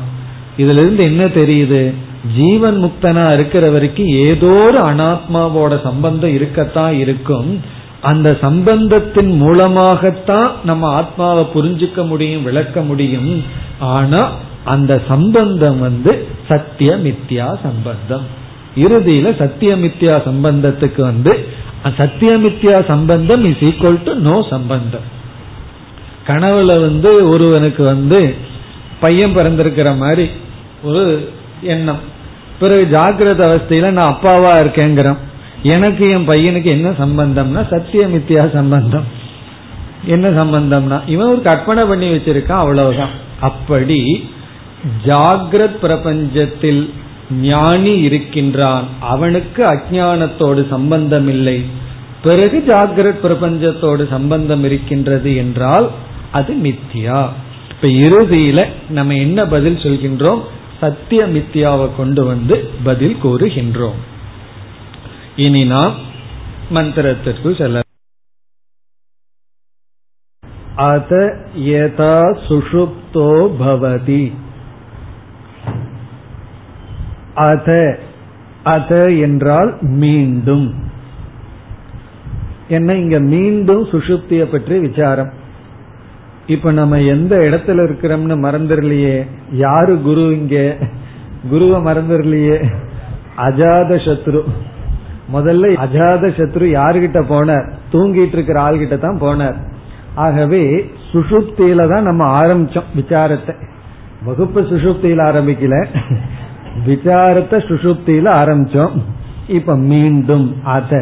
இதுல இருந்து என்ன தெரியுது? ஜீவன் முக்தனா இருக்கிற வரைக்கும் ஏதோ ஒரு அனாத்மாவோட சம்பந்தம் இருக்கத்தான் இருக்கும். அந்த சம்பந்தத்தின் மூலமாகத்தான் நம்ம ஆத்மாவை புரிஞ்சுக்க முடியும் விளக்க முடியும். ஆனா அந்த சம்பந்தம் வந்து சத்தியமித்யா சம்பந்தம். இறுதியில சத்தியமித்யா சம்பந்தத்துக்கு வந்து சத்தியமித்யா சம்பந்தம் இஸ் ஈக்குவல் டு நோ சம்பந்தம். கனவுல வந்து ஒருவனுக்கு வந்து பையன் பிறந்திருக்கிற மாதிரி ஒரு எண்ணம். பிறகு ஜாகிரத அவஸ்தையில நான் அப்பாவா இருக்கேங்கிறோம். எனக்கு என் பையனுக்கு என்ன சம்பந்தம்னா சத்தியமித்யா சம்பந்தம். என்ன சம்பந்தம்னா இவன் ஒரு கற்பனை பண்ணி வச்சிருக்கான் அவ்வளவுதான். அப்படி ஜாகிரத் பிரபஞ்சத்தில் ஞானி இருக்கின்றான். அவனுக்கு அஜானத்தோடு சம்பந்தம் இல்லை பிறகு ஜாகிரத் பிரபஞ்சத்தோடு சம்பந்தம் இருக்கின்றது என்றால் அது மித்தியா. இப்ப இறுதியில நம்ம என்ன பதில் சொல்கின்றோம்? சத்திய மித்தியாவை கொண்டு வந்து பதில் கூறுகின்றோம். இனி நாம் மந்திரத்திற்கு செல்ல அத யதா சுஷுப்தோ பவதி. அத அத என்றால் மீண்டும். என்ன இங்க மீண்டும் சுஷுப்திய பற்றி விசாரம். இப்ப நம்ம எந்த இடத்துல இருக்கிறோம்னு மறந்துடலையே. யாரு குரு இங்க? குருவை மறந்துடலையே. அஜாத சத்ரு. முதல்ல அஜாத சத்ரு யாருகிட்ட போனார்? தூங்கிட்டு இருக்கிற ஆள்கிட்ட தான் போனார். ஆகவே சுஷுப்தியில தான் நம்ம ஆரம்பிச்சோம் விசாரத்தை. வகுப்பு சுஷுப்தியில் ஆரம்பிக்கல. விசாரத்தை சுசுப்தியில ஆரம்பிச்சோம். இப்ப மீண்டும் அத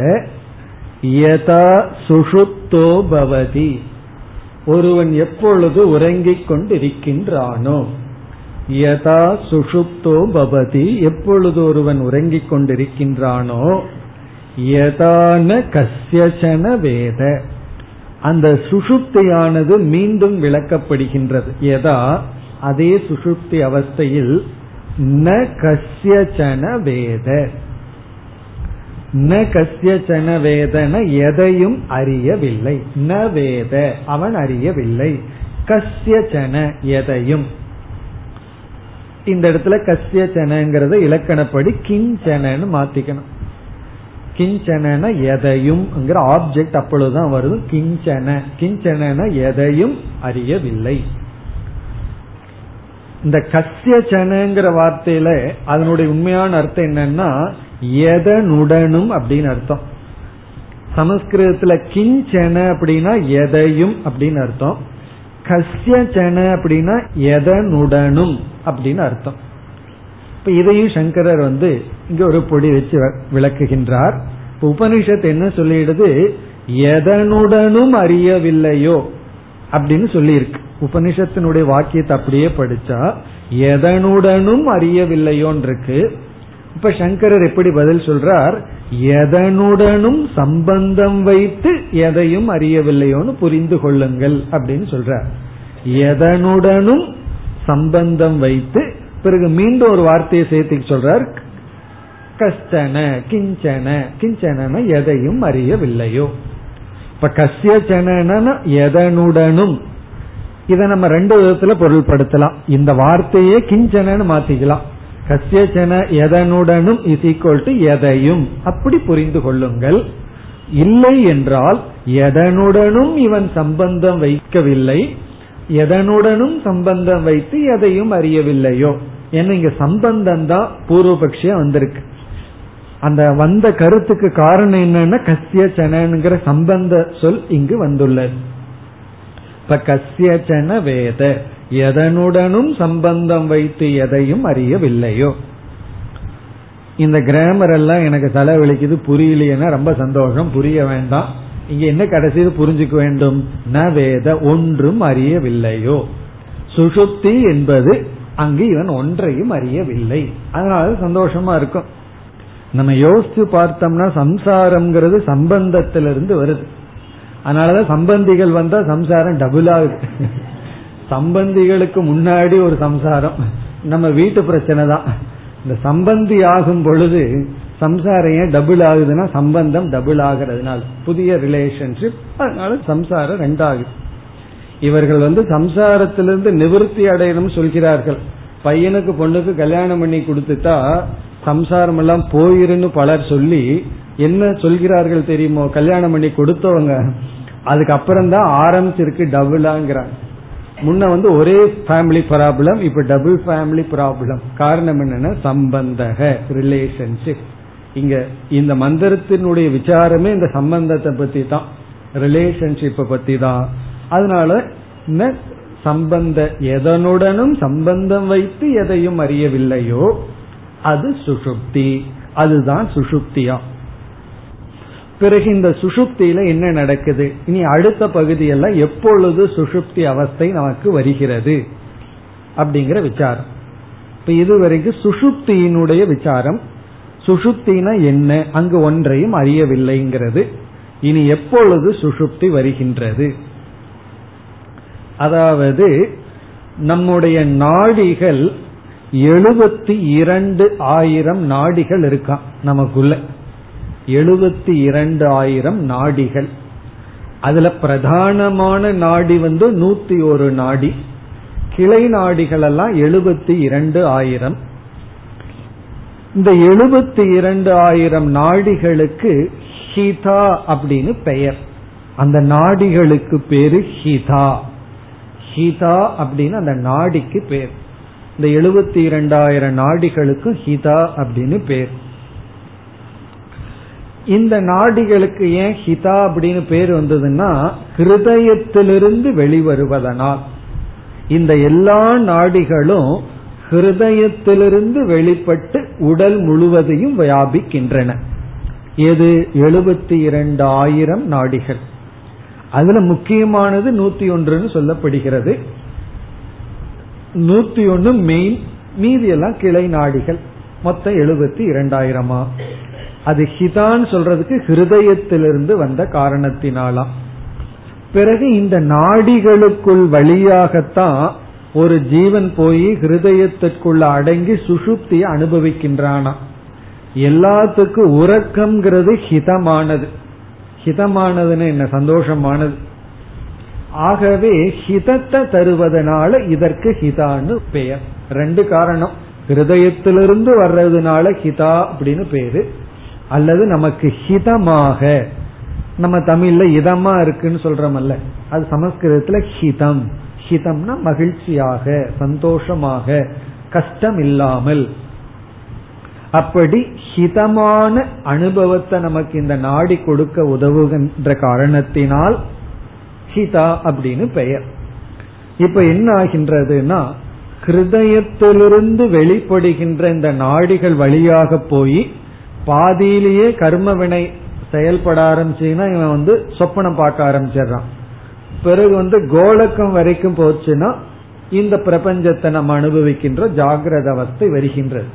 யதா சுஷுப்தோ பவதி. ஒருவன் எப்பொழுது உறங்கிக் கொண்டிருக்கின்றானோ யதா சுஷுப்தோ பவதி எப்பொழுது ஒருவன் உறங்கிக் கொண்டிருக்கின்றானோ யதான கசியசன வேத. அந்த சுஷுப்தியானது மீண்டும் விளக்கப்படுகின்றது. எதா அதே சுஷுப்தி அவஸ்தையில் ந கசியச்சன வேத ந கசியச்சன வேதன எதையும் அறியவில்லை। ந வேத அவன் அறியவில்லை। கசியச்சன எதையும்। இந்த இடத்துல கசியச்சனங்கிறத இலக்கணப்படி கிஞ்சனன்னு மாத்திக்கணும். கிஞ்சன எதையும் ஆப்ஜெக்ட் அப்பொழுதுதான் வருது. கிஞ்சன கிஞ்சன எதையும் அறியவில்லை. இந்த கசியச்சனங்கிற வார்த்தையில அதனுடைய உண்மையான அர்த்தம் என்னன்னா எதனுடனும் அப்படின்னு அர்த்தம். சமஸ்கிருதத்துல கிஞ்சன அப்படின்னா எதையும் அப்படின்னு அர்த்தம். கசியச்சன அப்படின்னா எதனுடனும் அப்படின்னு அர்த்தம். இப்ப இதையும் சங்கரர் வந்து இங்க ஒரு பொடி வச்சு விளக்குகின்றார். இப்ப உபனிஷத் என்ன சொல்லிடுது? எதனுடனும் அறியவில்லையோ அப்படின்னு சொல்லியிருக்கு. உபனிஷத்தினுடைய வாக்கியத்தை அப்படியே படிச்சா எதனுடனும் அறியவில்லையோன் இருக்கு இப்ப சங்கரர் எப்படி பதில் சொல்றார்? எதனுடனும் சம்பந்தம் வைத்து எதையும் அறியவில்லையோன்னு புரிந்து கொள்ளுங்கள் அப்படின்னு சொல்றார். எதனுடனும் சம்பந்தம் வைத்து பிறகு மீண்டும் ஒரு வார்த்தையை சேர்த்து சொல்றார். கஷ்டன கிஞ்சன கிஞ்சன எதையும் அறியவில்லையோ. இப்ப கசியச்சன எதனுடனும் இதை நம்ம ரெண்டு விதத்துல பொருள்படுத்தலாம். இந்த வார்த்தையே கிஞ்சனன்னு மாத்திக்கலாம். கசியச்சன எதனுடனும் இஸ் ஈக்குவல் டு எதையும். அப்படி புரிந்து கொள்ளுங்கள். இல்லை என்றால் எதனுடனும் இவன் சம்பந்தம் வைக்கவில்லை. எதனுடனும் சம்பந்தம் வைத்து எதையும் அறியவில்லையோ. ஏன்னா இங்க சம்பந்தம் தான் பூர்வபக்ஷியா வந்திருக்கு. அந்த வந்த கருத்துக்கு காரணம் என்னன்னா கசியச்சனங்கிற சம்பந்த சொல் இங்கு வந்துள்ளது. இப்ப கசியச்சன வேத. எதனுடனும் சம்பந்தம் வைத்து எதையும் அறியவில்லையோ. இந்த கிராமர் எல்லாம் எனக்கு தலைவலிக்குது புரியலையேன்னா ரொம்ப சந்தோஷம். புரிய வேண்டாம். இங்க என்ன கடைசியில் புரிஞ்சுக்க வேண்டும்? ந வேத ஒன்றும் அறியவில்லையோ. சுசுப்தி என்பது அங்கு இவன் ஒன்றையும் அறியவில்லை. அதனால சந்தோஷமா இருக்கும். நம்ம யோசித்து பார்த்தோம்னா சம்சாரம்ங்கிறது சம்பந்தத்திலிருந்து வருது. அதனாலதான் சம்பந்திகள் வந்தா சம்சாரம் டபுள் ஆகுது. சம்பந்திகளுக்கு முன்னாடி ஒரு சம்சாரம். நம்ம வீட்டு பிரச்சனை தான் இந்த சம்பந்தி ஆகும் பொழுது சம்சாரம் ஏன் டபுள் ஆகுதுன்னா சம்பந்தம் டபுள் ஆகிறதுனால. புதிய ரிலேஷன்ஷிப் அதனால சம்சாரம் ரெண்டாகுது. இவர்கள் வந்து சம்சாரத்திலிருந்து நிவர்த்தி அடையணும் சொல்கிறார்கள். பையனுக்கு பொண்ணுக்கு கல்யாணம் பண்ணி கொடுத்துட்டா சம்சாரம் எல்லாம் போயிருன்னு பலர் சொல்லி என்ன சொல்கிறார்கள் தெரியுமோ? கல்யாணம் பண்ணி கொடுத்தவங்க. அதுக்கப்புறம் தான் ஆரம்பிச்சிருக்கு டபுளாங்கிறாங்க முன்ன வந்து ஒரே ஃபேமிலி ப்ராப்ளம் இப்ப டபுள் ஃபேமிலி ப்ராப்ளம் காரணம் என்னன்னா சம்பந்தக ரிலேஷன்ஷிப் இங்க இந்த மந்திரத்தினுடைய விசாரமே இந்த சம்பந்தத்தை பத்தி தான் ரிலேஷன்ஷிப்பை பத்தி தான் அதனால சம்பந்த எதனுடனும் சம்பந்தம் வைத்து எதையும் அறியவில்லையோ அது சுஷுப்தி அதுதான் சுஷுப்தியா பிறகு இந்த சுஷுப்தியில என்ன நடக்குது? இனி அடுத்த பகுதியெல்லாம் எப்பொழுது சுஷுப்தி அவஸ்தை நமக்கு வருகிறது? அப்படிங்கிற விசாரம். இப்ப இதுவரைக்கும் சுஷுப்தியினுடைய விசாரம் சுஷுப்தினா என்ன? அங்கு ஒன்றையும் அறியவில்லைங்கிறது. இனி எப்பொழுது சுஷுப்தி வருகின்றது? அதாவது நம்முடைய நாடிகள் எழுபத்தி இரண்டு ஆயிரம் நாடிகள் இருக்கான் நமக்குள்ள? எழுபத்தி இரண்டு ஆயிரம் நாடிகள். அதுல பிரதானமான நாடி வந்து நூத்தி ஒரு நாடி. கிளை நாடிகள் எல்லாம் எழுபத்தி இரண்டு ஆயிரம் இந்த எழுபத்தி இரண்டு ஆயிரம் நாடிகளுக்கு ஹிதா அப்படின்னு பெயர். அந்த நாடிகளுக்கு பேரு ஹிதா. ஹிதா அப்படின்னு அந்த நாடிக்கு பேர். இந்த எழுபத்தி இரண்டாயிரம் நாடிகளுக்கும் ஹிதா அப்படின்னு பேர். இந்த நாடிகளுக்கு ஏன் ஹிதா அப்படின்னு பேர் வந்ததுன்னா ஹிருதயத்திலிருந்து வெளிவருவதனால். இந்த எல்லா நாடிகளும் ஹிருதயத்திலிருந்து வெளிப்பட்டு உடல் முழுவதையும் வியாபிக்கின்றன. எது? எழுபத்தி இரண்டு ஆயிரம் நாடிகள். அதுல முக்கியமானது நூத்தி ஒன்றுன்னு சொல்லப்படுகிறது. நூத்தி ஒன்னு மெயின் மீதி எல்லாம் கிளை நாடிகள். மொத்தம் எழுபத்தி இரண்டாயிரமா? அது ஹிதான்னு சொல்றதுக்கு ஹிருதயத்திலிருந்து வந்த காரணத்தினாலாம் பிறகு இந்த நாடிகளுக்குள் வழியாகத்தான் ஒரு ஜீவன் போய் ஹிருதயத்திற்குள்ள அடங்கி சுசுப்தியை அனுபவிக்கின்றானா. எல்லாத்துக்கும் உறக்கம்ங்கிறது ஹிதமானது. ஹிதமானதுன்னு என்ன? சந்தோஷமானது. ஆகவே ஹிதத்தை தருவதனால இதற்கு ஹிதான்னு பெயர். ரெண்டு காரணம். ஹிருதயத்திலிருந்து வர்றதுனால ஹிதா அப்படின்னு பேரு. அல்லது நமக்கு ஹிதமாக. நம்ம தமிழ்ல இதமா இருக்குன்னு சொல்றோமல்ல. அது சமஸ்கிருதத்துல ஹிதம். ஹிதம்னா மகிழ்ச்சியாக சந்தோஷமாக கஷ்டம் இல்லாமல் அப்படி ஹிதமான அனுபவத்தை நமக்கு இந்த நாடி கொடுக்க உதவுகின்ற காரணத்தினால் ஹிதா அப்படின்னு பெயர். இப்ப என்ன ஆகின்றதுன்னா ஹிருதயத்திலிருந்து வெளிப்படுகின்ற இந்த நாடிகள் வழியாக போய் பாதியிலேயே கர்ம வினை செயல்பட ஆரம்பிச்சுன்னா இவன் வந்து சொப்பனம் பார்க்க ஆரம்பிச்சிடறான். பிறகு வந்து கோலக்கம் வரைக்கும் போச்சுன்னா இந்த பிரபஞ்சத்தை நம்ம அனுபவிக்கின்ற ஜாகிரத அவஸ்தை வருகின்றது.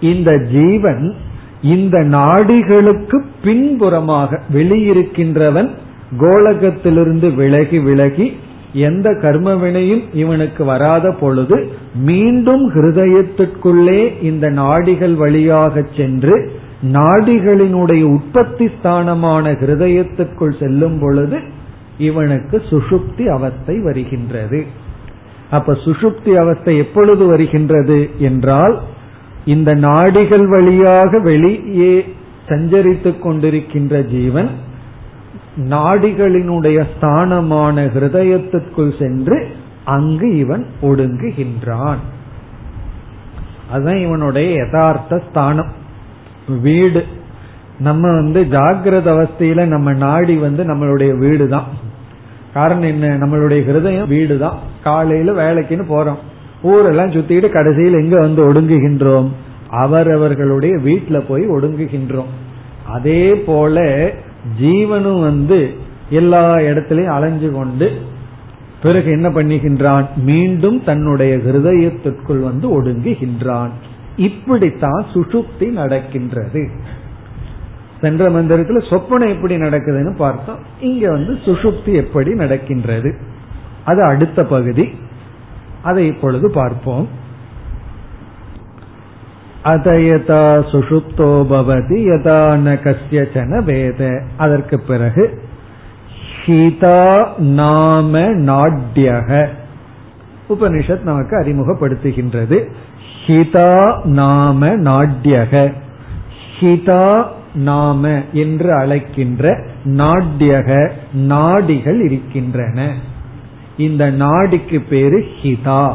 இந்த ஜீவன் இந்த நாடிகளுக்கு பின்புறமாக வெளியிருக்கின்றவன் கோலகத்திலிருந்து விலகி விலகி எந்த கர்ம வினையும் இவனுக்கு வராத பொழுது மீண்டும் ஹிருதயத்திற்குள்ளே இந்த நாடிகள் வழியாக சென்று நாடிகளினுடைய உற்பத்தி ஸ்தானமான ஹிருதயத்திற்குள் செல்லும் பொழுது இவனுக்கு சுஷுப்தி அவஸ்தை வருகின்றது. அப்ப சுஷுப்தி அவஸ்தை எப்பொழுது வருகின்றது என்றால் இந்த நாடிகள் வழியாக வெளியே சஞ்சரித்துக் கொண்டிருக்கின்ற ஜீவன் நாடிகளினுடைய ஸ்தானமான ஹிருதயத்திற்குள் சென்று அங்கு இவன் ஒடுங்குகின்றான். அதுதான் இவனுடைய யதார்த்த ஸ்தானம். வீடு. நம்ம வந்து ஜாகிரத அவஸ்தையில நம்ம நாடி வந்து நம்மளுடைய வீடு தான் காரணம் என்ன? நம்மளுடைய ஹிருதயம் வீடு தான் காலையில வேலைக்குன்னு போறோம். ஊரெல்லாம் சுத்திட்டு கடைசியில் எங்க வந்து ஒடுங்குகின்றோம்? அவரவர்களுடைய வீட்டுல போய் ஒடுங்குகின்றோம். அதே போல ஜீவனும் வந்து எல்லா இடத்திலையும் அலைஞ்சு கொண்டு பிறகு என்ன பண்ணுகின்றான்? மீண்டும் தன்னுடைய ஹிருதயத்திற்குள் வந்து ஒடுங்குகின்றான். இப்படித்தான் சுசுப்தி நடக்கின்றது. சென்ற மந்திரத்தில் சொப்பனம் எப்படி நடக்குதுன்னு பார்த்தோம். இங்க வந்து சுசுப்தி எப்படி நடக்கின்றது. அது அடுத்த பகுதி. அதை இப்பொழுது பார்ப்போம். அதயதா சுஷுப்தோ பவதி யதா ந கசியச்சன வேத. அதற்கு பிறகு ஹிதா நாம நாட்யக. உபனிஷத் நமக்கு அறிமுகப்படுத்துகின்றது. ஹிதா நாம நாட்யக. ஹிதா நாம என்று அழைக்கின்ற நாட்யக நாடிகள் இருக்கின்றன. இந்த நாடிக்கு பேரு ஹிதா.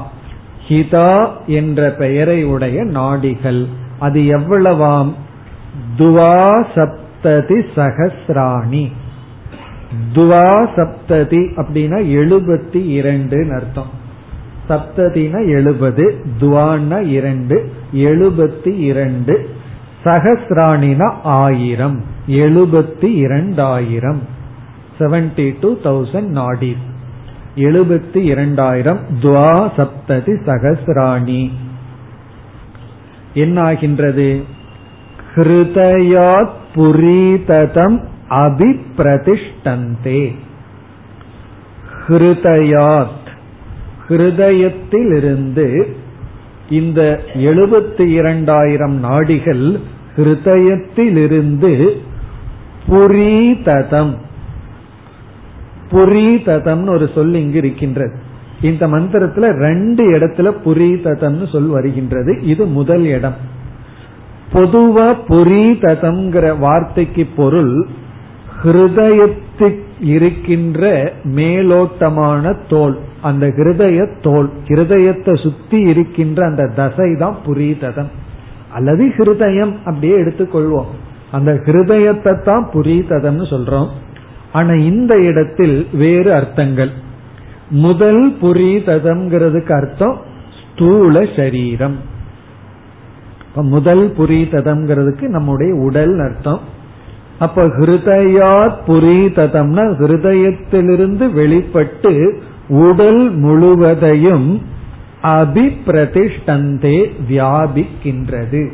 ஹிதா என்ற பெயரை உடைய நாடிகள். அது எவ்வளவாம்? துவா சப்ததி சகசிராணி துவா சப்ததி அப்படின்னா எழுபத்தி இரண்டு அர்த்தம். சப்ததினா எழுபது துவான்னா இரண்டு எழுபத்தி இரண்டு சகசிராணினா ஆயிரம் எழுபத்தி இரண்டாயிரம். செவன்டி டூ தௌசண்ட் நாடி. எழுபத்தி இரண்டாயிரம் துவா சப்ததி சகசிராணி. என்னாகின்றது? ஹிருதயாத் புரீததம் அபிப்பிரதிஷ்டந்தே. ஹிருதயாத் ஹிருதயத்திலிருந்து இந்த எழுபத்தி இரண்டாயிரம் நாடிகள் ஹிருதயத்திலிருந்து புரீததம். புரீததம்னு ஒரு சொல் இங்கு இருக்கின்றது. இந்த மந்திரத்துல ரெண்டு இடத்துல புரீததம்னு சொல் வருகின்றது. இது முதல் இடம். பொதுவா புரீததம்ங்கிற வார்த்தைக்கு பொருள் ஹிருதயத்தில் இருக்கின்ற மேலோட்டமான தோல். அந்த ஹிருதய தோல் ஹிருதயத்தை சுத்தி இருக்கின்ற அந்த தசை தான் புரீததம். அல்லது ஹிருதயம் அப்படியே எடுத்துக்கொள்வோம். அந்த ஹிருதயத்தை தான் புரீததம்னு சொல்றோம். ஆனா இந்த இடத்தில் வேறு அர்த்தங்கள். முதல் புரீததம்ங்கிறதுக்கு அர்த்தம் ஸ்தூல சரீரம். முதல் புரீததம்ங்கிறதுக்கு நம்முடைய உடல் அர்த்தம். அப்ப ஹிருதயாத் புரீததம்னா ஹிருதயத்திலிருந்து வெளிப்பட்டு உடல் முழுவதையும் அபிப்பிரதிஷ்டந்தே வியாபிக்கின்றது.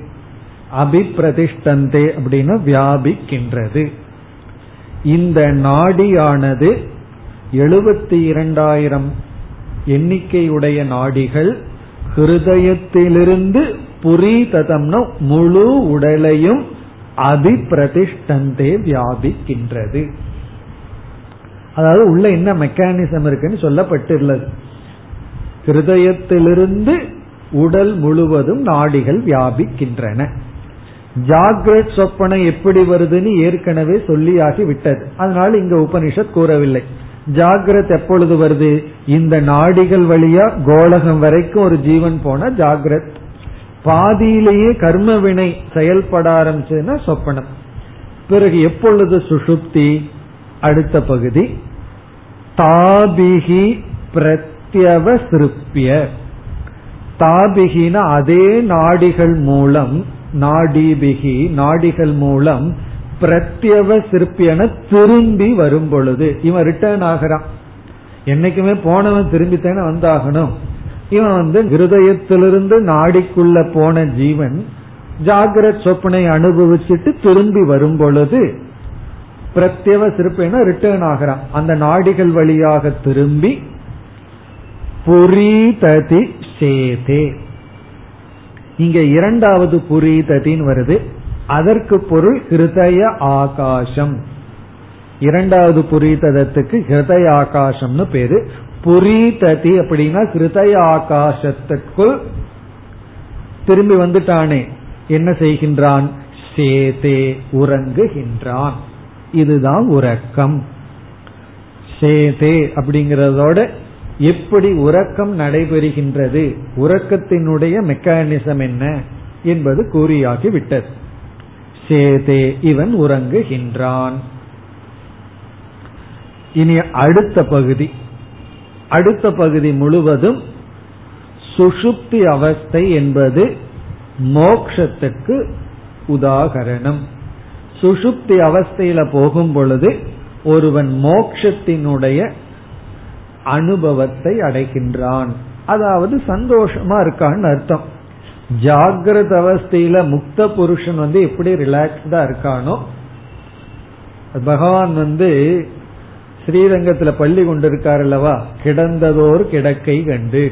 அபிப்பிரதிஷ்டந்தே அப்படின்னா வியாபிக்கின்றது. இந்த நாடியானது எழுபத்தி இரண்டாயிரம் எண்ணிக்கையுடைய நாடிகள் ஹிருதயத்திலிருந்து புரிததம்னா முழு உடலையும் அபிப்பிரதிஷ்டந்தே வியாபிக்கின்றது. அதாவது உள்ள என்ன மெக்கானிசம் இருக்குன்னு சொல்லப்பட்டுள்ளது ஹிருதயத்திலிருந்து உடல் முழுவதும் நாடிகள் வியாபிக்கின்றன. ஜாகிரத் சொப்பனை எப்படி வருதுன்னு ஏற்கனவே சொல்லியாகி விட்டது. அதனால இங்க உபனிஷத் கூறவில்லை. ஜாகிரத் எப்பொழுது வருது? இந்த நாடிகள் வழியா கோலகம் வரைக்கும் ஒரு ஜீவன் போன ஜாகிரத் பாதியிலேயே கர்ம வினை செயல்பட ஆரம்பிச்சதுன்னா சொப்பனம். பிறகு எப்பொழுது சுஷுப்தி அடுத்த பகுதி தாபிகி பிரத்யவசிருப்பிய. தாபிகின அதே நாடிகள் மூலம் நாடிபிகி நாடிகள் மூலம் பிரத்யவ சிற்பியன திரும்பி வரும் பொழுது இவன் ரிட்டர்ன் ஆகிறான். என்னைக்குமே போனவன் திரும்பித்தானே வந்தாகணும். இவன் வந்து ஹிருதயத்திலிருந்து நாடிக்குள்ள போன ஜீவன் ஜாகிரத் சொப்பனை அனுபவிச்சுட்டு திரும்பி வரும் பொழுது பிரத்யவ சிறப்பின ரிட்டர்ன் ஆகிறான். அந்த நாடிகள் வழியாக திரும்பி புரீததி சேதே. இங்க இரண்டாவது புரீததின்னு வருது. அதற்கு பொருள் ஹிருதய ஆகாசம். இரண்டாவது புரிததத்துக்கு ஹிருதய ஆகாசம்னு பேரு. புரீததி அப்படின்னா ஹிருதய ஆகாசத்துக்குள் திரும்பி வந்துட்டானே. என்ன செய்கின்றான்? சேதே உறங்குகின்றான். இதுதான் உறக்கம். சேதே அப்படிங்கறதோட எப்படி உறக்கம் நடைபெறுகின்றது? உறக்கத்தினுடைய மெக்கானிசம் என்ன? என்பது கூறியாகி விட்டது சேதே இவன் உறங்குகின்றான். இனி அடுத்த பகுதி. அடுத்த பகுதி முழுவதும் சுஷுப்தி அவஸ்தை என்பது மோக்ஷத்துக்கு உதாகரணம். சுஷுப்தி அவஸ்தையில போகும் பொழுது ஒருவன் மோக்ஷத்தினுடைய அனுபவத்தை அடைகின்றான். அதாவது சந்தோஷமா இருக்கான்னு அர்த்தம். ஜாகிரத அவஸ்தையில முக்த புருஷன் வந்து எப்படி ரிலாக்ஸ்டா இருக்கானோ பகவான் வந்து ஸ்ரீரங்கத்துல பள்ளி கொண்டிருக்கார் அல்லவா கிடந்ததோர் கிடக்கை கண்டு.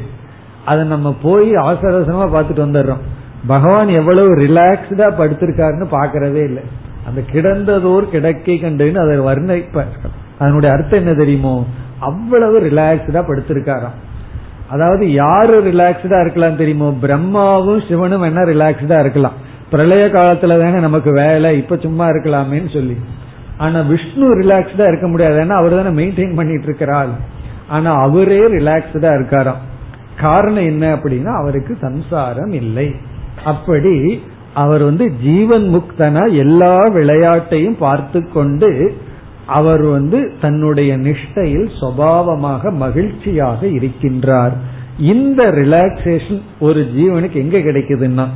அதை நம்ம போய் அவசரமா பார்த்துட்டு வந்துடுறோம். பகவான் எவ்வளவு ரிலாக்ஸ்டா படுத்திருக்காருன்னு பாக்கிறதே இல்லை. அந்த கிடந்ததோர் கிடக்கை கண்டுன்னு அதை வர்ணிப்ப அதனுடைய அர்த்தம் என்ன தெரியுமோ? அவ்வளவு ரிலாக்ஸ்டா படுத்திருக்காராம். அதாவது யாரு ரிலாக்ஸ்டா இருக்கலாம் தெரியுமோ? பிரம்மாவும் சிவனும் என்ன ரிலாக்ஸ்டா இருக்கலாம். பிரளய காலத்துல தானே நமக்கு வேலை இப்ப சும்மா இருக்கலாமேன்னு சொல்லி. ஆனா விஷ்ணு ரிலாக்ஸ்டா இருக்க முடியாது. ஏன்னா அவர் தானே மெயின்டைன் பண்ணிட்டு இருக்கிறாள் ஆனா அவரே ரிலாக்ஸ்டா இருக்காராம். காரணம் என்ன அப்படின்னா அவருக்கு சம்சாரம் இல்லை. அப்படி அவர் வந்து ஜீவன் முக்தனா எல்லா விளையாட்டையும் பார்த்து கொண்டு அவர் வந்து தன்னுடைய நிஷ்டையில் சுவாவமாக மகிழ்ச்சியாக இருக்கின்றார். இந்த ரிலாக்ஸேஷன் ஒரு ஜீவனுக்கு எங்க கிடைக்குதுன்னா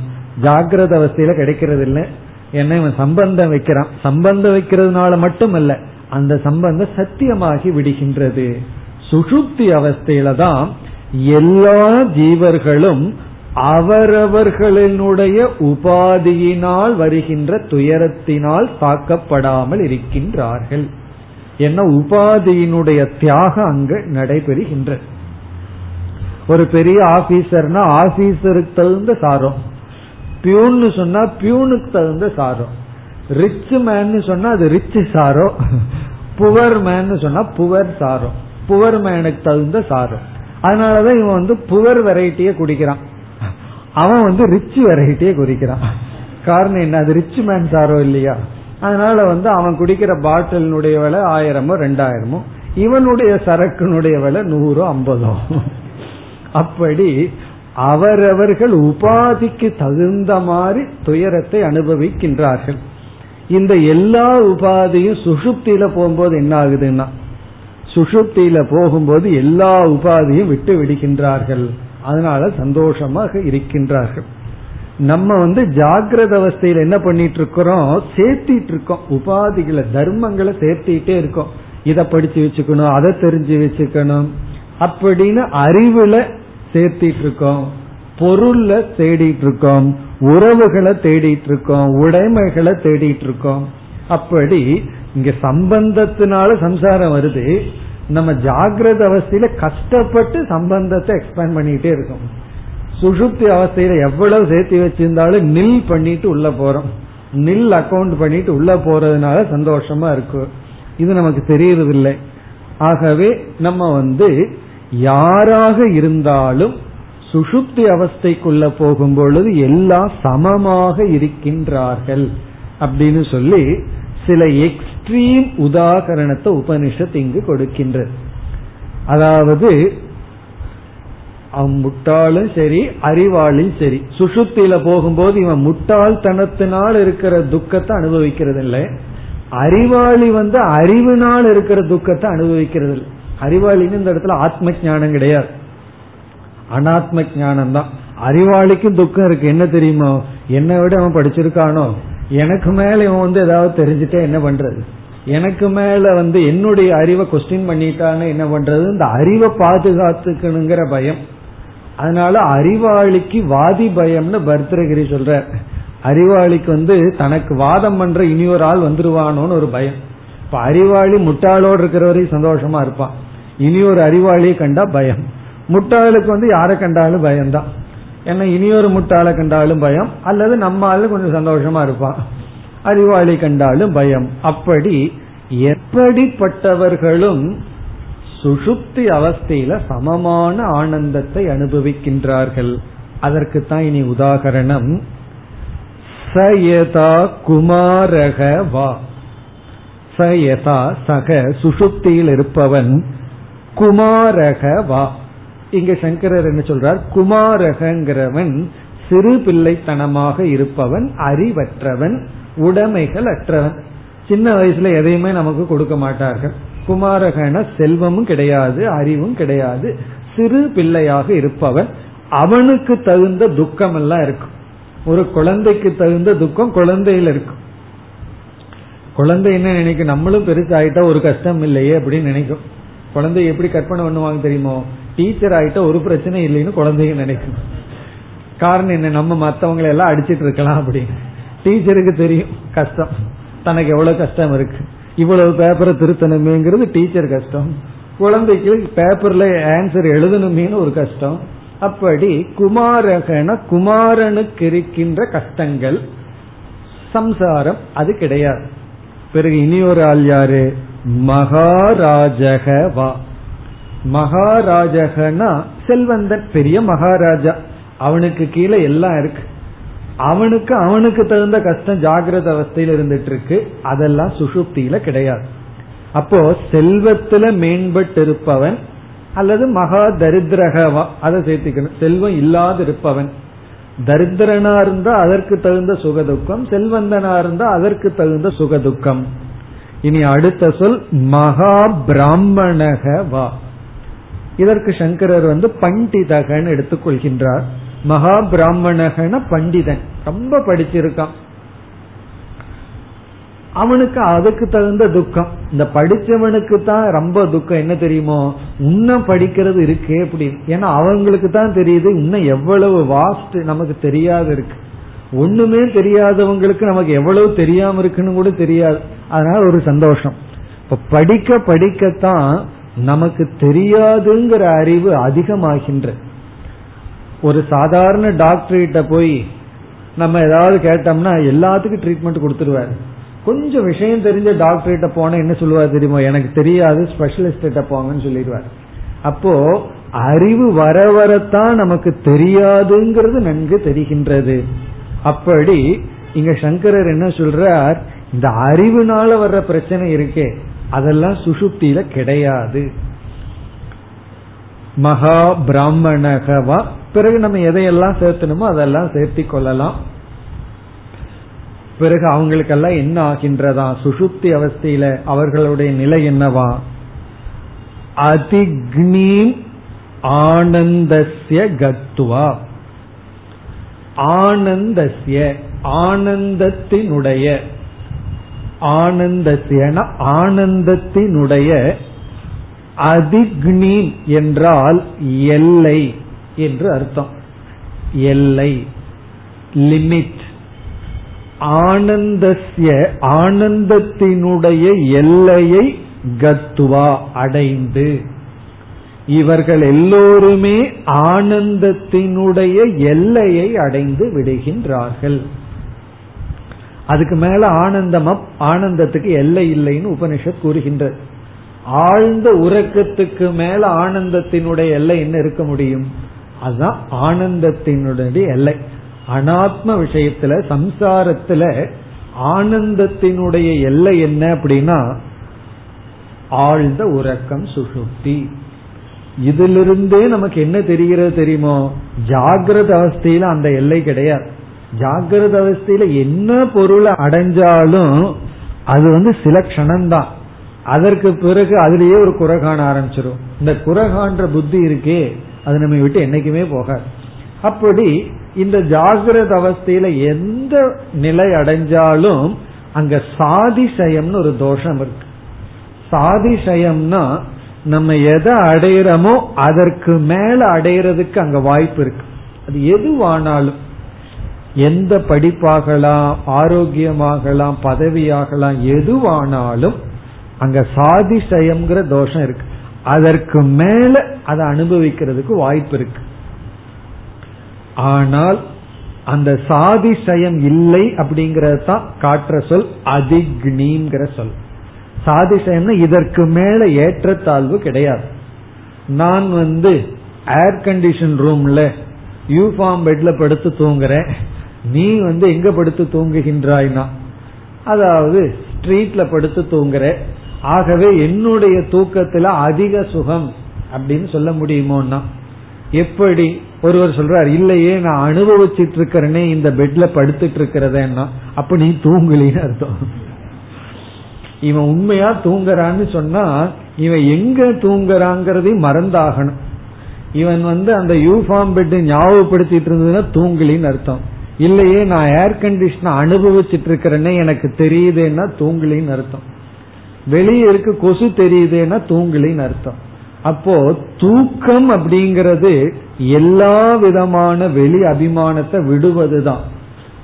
ஜாகிரத அவஸ்தையில கிடைக்கிறது இல்லை என்ன இவன் சம்பந்தம் வைக்கிறான். சம்பந்தம் வைக்கிறதுனால மட்டுமல்ல அந்த சம்பந்தம் சத்தியமாகி விடுகின்றது. சுஷுப்தி அவஸ்தையில தான் எல்லா ஜீவர்களும் அவரவர்களினுடைய உபாதியினால் வருகின்ற துயரத்தினால் தாக்கப்படாமல் இருக்கின்றார்கள். என்ன உபாதியினுடைய தியாகம் அங்கு நடைபெறுகின்ற ஒரு பெரிய ஆபீசர்னா ஆபீசருக்கு தகுந்த சாரம் பியூன்னு சொன்னா பியூனுக்கு தகுந்த சாரம் ரிச் மேன் சொன்னா அது ரிச் சாரம் புவர் மேன் சொன்னா புவர் சாரம் புவர் மேனுக்கு தகுந்த சாரம் அதனாலதான் இவன் வந்து புவர் வெரைட்டிய குடிக்கிறான். அவன் வந்து ரிச் வெரைட்டியை குறிக்கிறான் காரணம் என்ன? அது ரிச் மேன் சாரோ இல்லையா? அதனால வந்து அவன் குடிக்கிற பாட்டிலினுடைய விலை ஆயிரமோ ரெண்டாயிரமோ இவனுடைய சரக்குனுடைய விலை நூறோ ஐம்பதோ. அப்படி அவரவர்கள் உபாதிக்கு தகுந்த மாதிரி துயரத்தை அனுபவிக்கின்றார்கள். இந்த எல்லா உபாதியும் சுஷுப்தியில போகும்போது என்ன ஆகுதுன்னா சுஷுப்தியில போகும்போது எல்லா உபாதியும் விட்டு விடுகின்றார்கள். அதனால சந்தோஷமாக இருக்கின்றார்கள். நம்ம வந்து ஜாகிரத அவஸ்தையில் என்ன பண்ணிட்டு இருக்கிறோம் சேர்த்திட்டு இருக்கோம் உபாதிகளை தர்மங்களை சேர்த்திட்டே இருக்கோம். இதை படிச்சு வச்சுக்கணும் அதை தெரிஞ்சு வச்சுக்கணும். அப்படின்னு அறிவுல சேர்த்திட்டு இருக்கோம் பொருள்ல தேடிட்டு இருக்கோம் உறவுகளை தேடிட்டு இருக்கோம் உடைமைகளை தேடிட்டு இருக்கோம் அப்படி இங்க சம்பந்தத்தினால சம்சாரம் வருது. நம்ம ஜாகிரத அவஸ்தையில கஷ்டப்பட்டு சம்பந்தத்தை எக்ஸ்பேண்ட் பண்ணிட்டே இருக்கோம். சுஷுப்தி அவஸ்தையில எவ்வளவு சேர்த்து வச்சிருந்தாலும் நில் பண்ணிட்டு உள்ள போறோம். நில் அக்கௌண்ட் பண்ணிட்டு உள்ள போறதுனால சந்தோஷமா இருக்கு. இது நமக்கு தெரியறதில்லை. ஆகவே நம்ம வந்து யாராக இருந்தாலும் சுஷுப்தி அவஸ்தைக்குள்ள போகும் பொழுது எல்லாம் சமமாக இருக்கின்றார்கள் அப்படின்னு சொல்லி சில எக்ஸ் எக்ஸ்ட்ரீம் உதாகரணத்தை உபனிஷத் இங்கு கொடுக்கின்றது. அதாவது அவன் முட்டாளும் சரி அறிவாளும் சரி. சுஷுப்தியில போகும்போது இவன் முட்டாள்தனத்தினால் இருக்கிற துக்கத்தை அனுபவிக்கிறது இல்லை அறிவாளி வந்து அறிவினால் இருக்கிற துக்கத்தை அனுபவிக்கிறது இல்லை அறிவாளின்னு இந்த இடத்துல ஆத்ம ஞானம் கிடையாது. அனாத்ம ஞானம் தான் அறிவாளிக்கும் துக்கம் இருக்கு. என்ன தெரியுமோ? என்னை விட அவன் படிச்சிருக்கானோ? எனக்கு மேல இவன் வந்து ஏதாவது தெரிஞ்சுட்டா என்ன பண்றது? எனக்கு மேல வந்து என்னுடைய அறிவை கொஸ்டின் பண்ணிட்டான்னு என்ன பண்றது? இந்த அறிவை பாதுகாத்துக்கணுங்கிற பயம். அதனால அறிவாளிக்கு வாதி பயம்னு பர்தகிரி சொல்ற அறிவாளிக்கு வந்து தனக்கு வாதம் பண்ற இனி ஒரு ஆள் வந்துருவானோன்னு ஒரு பயம். இப்ப அறிவாளி முட்டாளோடு இருக்கிறவரையும் சந்தோஷமா இருப்பான். இனி ஒரு அறிவாளியை கண்டா பயம். முட்டாளுக்கு வந்து யாரை கண்டாலும் பயம்தான். ஏன்னா இனி ஒரு முட்டாளை கண்டாலும் பயம் அல்லது நம்ம ஆளு கொஞ்சம் சந்தோஷமா இருப்பான். அறிவாளி கண்டாலும் பயம். அப்படி எப்படிப்பட்டவர்களும் சுஷுப்தி அவஸ்தையில சமமான ஆனந்தத்தை அனுபவிக்கின்றார்கள். அதற்கு தான் இனி உதாகரணம். சயதா குமாரக வா. சயதா சக சுஷுப்தியில் இருப்பவன் குமாரக வா. இங்க சங்கரர் என்ன சொல்றார்? குமாரகங்கிறவன் சிறு பிள்ளைத்தனமாக இருப்பவன் அறிவற்றவன் உடைமைகள் அற்றவன் சின்ன வயசுல எதையுமே நமக்கு கொடுக்க மாட்டார்கள். குமாரகன செல்வமும் கிடையாது அறிவும் கிடையாது. சிறு பிள்ளையாக இருப்பவன். அவனுக்கு தகுந்த துக்கம் எல்லாம் இருக்கும். ஒரு குழந்தைக்கு தகுந்த துக்கம் குழந்தையில இருக்கும். குழந்தை என்ன நினைக்கும்? நம்மளும் பெருசாயிட்டா ஒரு கஷ்டம் இல்லையே அப்படின்னு நினைக்கும். குழந்தை எப்படி கற்பனை பண்ணுவாங்க தெரியுமோ? டீச்சர் ஆகிட்ட ஒரு பிரச்சனை இல்லைன்னு குழந்தைங்க நினைக்கும். காரணம் என்ன? நம்ம மற்றவங்களை எல்லாம் அடிச்சிட்டு இருக்கலாம் அப்படின்னு. டீச்சருக்கு தெரியும் கஷ்டம். தனக்கு எவ்வளவு கஷ்டம் இருக்கு. இவ்வளவு பேப்பரை திருத்தணுமேங்கிறது டீச்சர் கஷ்டம். குழந்தைக்கு பேப்பர்ல ஆன்சர் எழுதணுமேனு ஒரு கஷ்டம். அப்படி குமாரகன குமாரனுக்கு இருக்கின்ற கஷ்டங்கள் சம்சாரம் அது கிடையாது. பிறகு இனி ஒரு ஆள் யாரு? மகாராஜக வா. மகாராஜகனா? செல்வந்தன் பெரிய மகாராஜா. அவனுக்கு கீழே எல்லாம் இருக்கு. அவனுக்கு அவனுக்கு தகுந்த கஷ்டம் ஜாகிரத அவஸ்தையில் இருந்துட்டு இருக்கு அதெல்லாம் சுசுப்தியில கிடையாது. அப்போ செல்வத்துல மேம்பட்டு இருப்பவன் அல்லது மகா தரித்திரகவா அதை சேர்த்துக்கணும். செல்வம் இல்லாது இருப்பவன் தரித்திரனா இருந்தா அதற்கு தகுந்த சுகதுக்கம். செல்வந்தனா இருந்தா அதற்கு தகுந்த சுகதுக்கம். இனி அடுத்த சொல் மகா பிராமணக வா இதற்கு சங்கரர் வந்து பண்டிதகன் எடுத்துக்கொள்கின்றார். மகா பிராமணகன பண்டிதன். ரொம்ப படிச்சிருக்கான். அவனுக்கு அதுக்கு தகுந்த துக்கம். இந்த படிச்சவனுக்கு தான் ரொம்ப துக்கம். என்ன தெரியுமோ? இன்னும் படிக்கிறது இருக்கே அப்படின்னு. ஏன்னா அவங்களுக்கு தான் தெரியுது இன்னும் எவ்வளவு வாஸ்ட் நமக்கு தெரியாது இருக்கு. ஒண்ணுமே தெரியாதவங்களுக்கு நமக்கு எவ்வளவு தெரியாம இருக்குன்னு கூட தெரியாது. அதனால ஒரு சந்தோஷம். இப்ப படிக்க படிக்கத்தான் நமக்கு தெரியாதுங்கிற அறிவு அதிகமாகின்ற. ஒரு சாதாரண டாக்டர் கிட்ட போய் நம்ம ஏதாவது கேட்டோம்னா எல்லாத்துக்கும் ட்ரீட்மெண்ட் கொடுத்துருவாரு. கொஞ்சம் விஷயம் தெரிஞ்ச டாக்டர் கிட்ட போனா என்ன சொல்லுவார் தெரியுமா? எனக்கு தெரியாது ஸ்பெஷலிஸ்ட் கிட்ட போங்கன்னு சொல்லிடுவார். அப்போ அறிவு வர வரத்தான் நமக்கு தெரியாதுங்கிறது நன்கு தெரிகின்றது. அப்படி இங்க சங்கரர் என்ன சொல்றார்? இந்த அறிவுனால வர்ற பிரச்சனை இருக்கே. அதெல்லாம் சுசுப்தியில கிடையாது. மகா பிராமணகவா. பிறகு நம்ம எதையெல்லாம் சேர்த்தணுமோ அதெல்லாம் சேர்த்தி கொள்ளலாம். பிறகு அவங்களுக்கெல்லாம் என்ன ஆகின்றதா? சுசுப்தி அவஸ்தையில அவர்களுடைய நிலை என்னவா? அதிக்னி ஆனந்தஸ்ய கத்துவா ஆனந்தஸ்ய ஆனந்தத்தினுடைய ஆனந்தத்தியன ஆனந்தத்தினுடைய அதிக்னி என்றால் எல்லை என்று அர்த்தம். எல்லை லிமிட். ஆனந்தஸ்ய ஆனந்தத்தினுடைய எல்லையை கத்துவா அடைந்து. இவர்கள் எல்லோருமே ஆனந்தத்தினுடைய எல்லையை அடைந்து விடுகின்றார்கள். அதுக்கு மேல ஆனந்தமா ஆனந்தத்துக்கு எல்லை இல்லைன்னு உபனிஷத் கூறுகின்றது. ஆழ்ந்த உறக்கத்துக்கு மேல ஆனந்தத்தினுடைய எல்லை என்ன இருக்க முடியும்? அதுதான் ஆனந்தத்தினுடைய எல்லை. அனாத்ம விஷயத்துல சம்சாரத்துல ஆனந்தத்தினுடைய எல்லை என்ன அப்படின்னா ஆழ்ந்த உறக்கம் சுசுப்தி இதிலிருந்தே நமக்கு என்ன தெரிகிறது தெரியுமோ? ஜாகிரத அவஸ்தையில அந்த எல்லை கிடையாது. ஜாகிரத அவஸ்தையில என்ன பொருளை அடைஞ்சாலும் அது வந்து சில க்ஷணம்தான். அதற்கு பிறகு அதுலயே ஒரு குறை காண ஆரம்பிச்சிடும் இந்த குறை காண்ற புத்தி இருக்கே அது நம்ம விட்டு என்னைக்குமே போகாது. அப்படி இந்த ஜாகிரத அவஸ்தையில எந்த நிலை அடைஞ்சாலும் அங்க சாதிசயம்னு ஒரு தோஷம் இருக்கு. சாதிசயம்னா நம்ம எதை அடையிறோமோ அதற்கு மேல அடையிறதுக்கு அங்க வாய்ப்பு இருக்கு. அது எதுவானாலும். எந்த படிப்பாகலாம் ஆரோக்கியமாகலாம் பதவியாகலாம் எதுவானாலும் அங்க சாதிசயம்ங்கிற தோஷம் இருக்கு. அதற்கு மேல அதை அனுபவிக்கிறதுக்கு வாய்ப்பு இருக்கு. ஆனால் அந்த சாதிசயம் இல்லை அப்படிங்கறது தான் காட்டுற சொல் அதிக்னிங்கிற சொல். சாதிசயம்னா இதற்கு மேல ஏற்றத்தாழ்வு கிடையாது. நான் வந்து ஏர் கண்டிஷன் ரூம்ல யூஃபார்ம் பெட்ல படுத்து தூங்குறேன். நீ வந்து எங்க படுத்து தூங்குகின்றாய்னா? அதாவது ஸ்ட்ரீட்ல படுத்து தூங்குற. ஆகவே என்னுடைய தூக்கத்துல அதிக சுகம் அப்படின்னு சொல்ல முடியுமோன்னா? எப்படி? ஒருவர் சொல்றார் இல்லையே நான் அனுபவிச்சிட்டு இருக்கிறேனே இந்த பெட்ல படுத்துட்டு இருக்கிறதேன்னா அப்ப நீ தூங்கலின்னு அர்த்தம். இவன் உண்மையா தூங்குறான்னு சொன்னா இவன் எங்க தூங்குறாங்கிறதையும் மறந்தாகணும். இவன் வந்து அந்த யூஃபார்ம் பெட் ஞாபகப்படுத்திட்டு இருந்ததுன்னா தூங்கலின்னு அர்த்தம். இல்லையே நான் ஏர் கண்டிஷனை அனுபவிச்சுட்டு இருக்கிறேன்னே எனக்கு தெரியுதுன்னா தூங்கலின்னு அர்த்தம். வெளியே இருக்க கொசு தெரியுதுன்னா தூங்கலின்னு அர்த்தம். அப்போ தூக்கம் அப்படிங்கிறது எல்லா விதமான வெளி அபிமானத்தை விடுவதுதான்.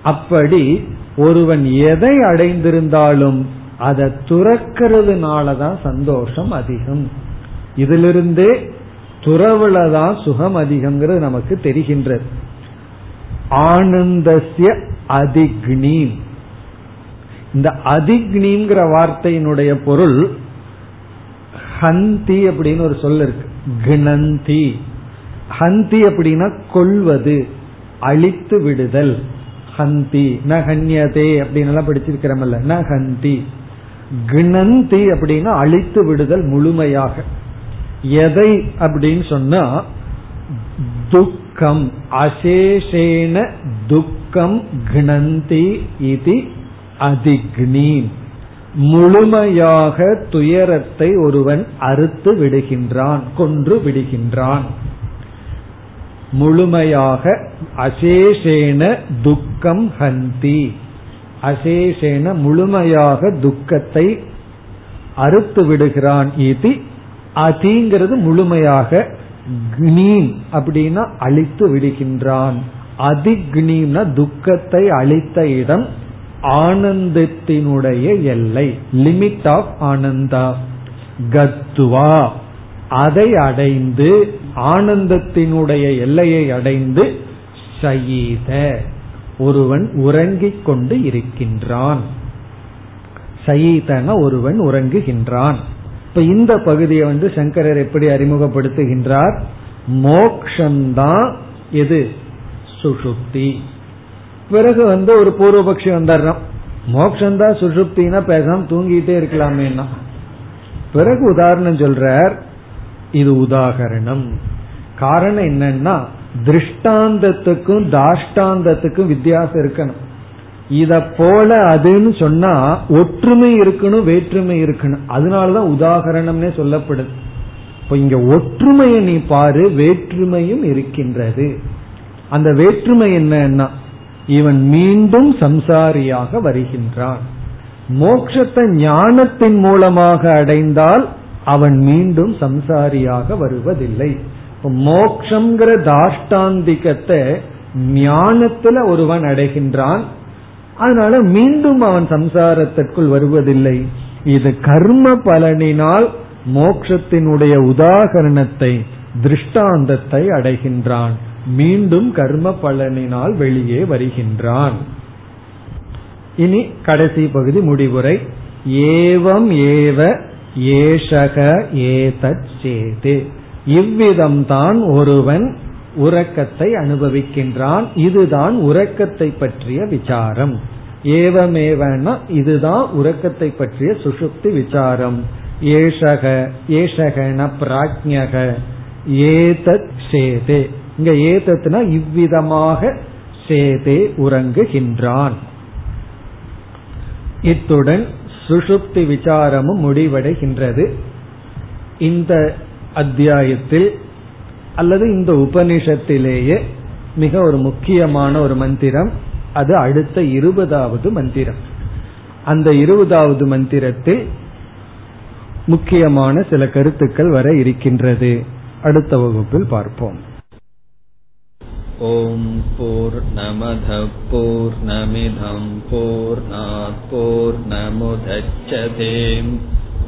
அப்படி ஒருவன் எதை அடைந்திருந்தாலும் அதை துறக்கிறதுனாலதான் சந்தோஷம் அதிகம். இதிலிருந்தே துறவுலதான் சுகம் அதிகம்ங்கிறது நமக்கு தெரிகின்றது. ஆனந்தசிய அதிக்னி இந்த அதிக்னிங்கிற வார்த்தையினுடைய பொருள் ஹந்தி அப்படின்னு ஒரு சொல் இருக்கு. கிணந்தி. ஹந்தி அப்படின்னா கொள்வது அழித்து விடுதல். ஹந்தி ந ஹன்யதே அப்படின்னு எல்லாம் படிச்சிருக்கிறமல்ல ந ஹந்தி. கிணந்தி அப்படின்னா அழித்து விடுதல் முழுமையாக. எதை அப்படின்னு சொன்னா துக்கம் அசேஷேன துக்கம் கிணந்தி இது அதிக்னி முழுமையாக துயரத்தை ஒருவன் அறுத்து விடுகின்றான் கொன்று விடுகின்றான். முழுமையாக அசேஷேன துக்கம் ஹந்தி. அசேஷேன முழுமையாக துக்கத்தை அறுத்து விடுகிறான் இது அதிங்கிறது முழுமையாக அப்படின்னா அழித்து விடுகின்றான். அதிக்னீம்னா துக்கத்தை அழித்த இடம் ஆனந்தத்தினுடைய எல்லை லிமிட் ஆஃப் ஆனந்தா. கத்துவா. அதை அடைந்து ஆனந்தத்தினுடைய எல்லையை அடைந்து சயீத. ஒருவன் உறங்கிக் கொண்டு இருக்கின்றான். சயீதன ஒருவன் உறங்குகின்றான். இப்ப இந்த பகுதியை வந்து சங்கரர் எப்படி அறிமுகப்படுத்துகின்றார்? மோக்ஷந்தான் எது? சுஷுப்தி. பிறகு வந்து ஒரு பூர்வபக்ஷி வந்துடுறான் மோக்ஷந்தான் சுஷுப்தினா பேசாம தூங்கிட்டே இருக்கலாமேனா பிறகு உதாரணம் சொல்றார் இது உதாகரணம். காரணம் என்னன்னா திருஷ்டாந்தத்துக்கும் தாஷ்டாந்தத்துக்கும் வித்தியாசம் இருக்கணும். இத போல அதுன்னு சொன்னா ஒற்றுமை இருக்கணும் வேற்றுமை இருக்கணும். அதனாலதான் உதாகரணம்னே சொல்லப்படுது. இப்ப இங்க ஒற்றுமையை நீ பாரு வேற்றுமையும் இருக்கின்றது. அந்த வேற்றுமை என்னன்னா இவன் மீண்டும் சம்சாரியாக வருகின்றான். மோட்சத்தை ஞானத்தின் மூலமாக அடைந்தால் அவன் மீண்டும் சம்சாரியாக வருவதில்லை. மோக்ஷங்கிற தாஷ்டாந்திகத்தை ஞானத்துல ஒருவன் அடைகின்றான் அதனால மீண்டும் அவன் சம்சாரத்திற்குள் வருவதில்லை. இது கர்ம பலனினால் மோக்ஷத்தினுடைய உதாகரணத்தை திருஷ்டாந்தத்தை அடைகின்றான். மீண்டும் கர்ம பலனினால் வெளியே வருகின்றான். இனி கடைசி பகுதி முடிவுரை. ஏவம் ஏவ ஏஷக ஏதத் இவ்விதம்தான் ஒருவன் உறக்கத்தை அனுபவிக்கின்றான். இதுதான் உறக்கத்தை பற்றிய விசாரம். ஏவமேவனா இதுதான் உறக்கத்தை பற்றிய சுசுப்தி விசாரம். ஏஷக ஏஷகன பிராஜ்யக ஏதத் சேதே. இங்க ஏதத்னா இவ்விதமாக சேதே உறங்குகின்றான். இத்துடன் சுஷுப்தி விசாரமும் முடிவடைகின்றது. இந்த அத்தியாயத்தில் அல்லது இந்த உபனிஷத்திலேயே மிக ஒரு முக்கியமான ஒரு மந்திரம் அது அடுத்த இருபதாவது மந்திரம். அந்த இருபதாவது மந்திரத்தில் முக்கியமான சில கருத்துக்கள் வர இருக்கின்றது. அடுத்த வகுப்பில் பார்ப்போம். ஓம் போர் நமத போர்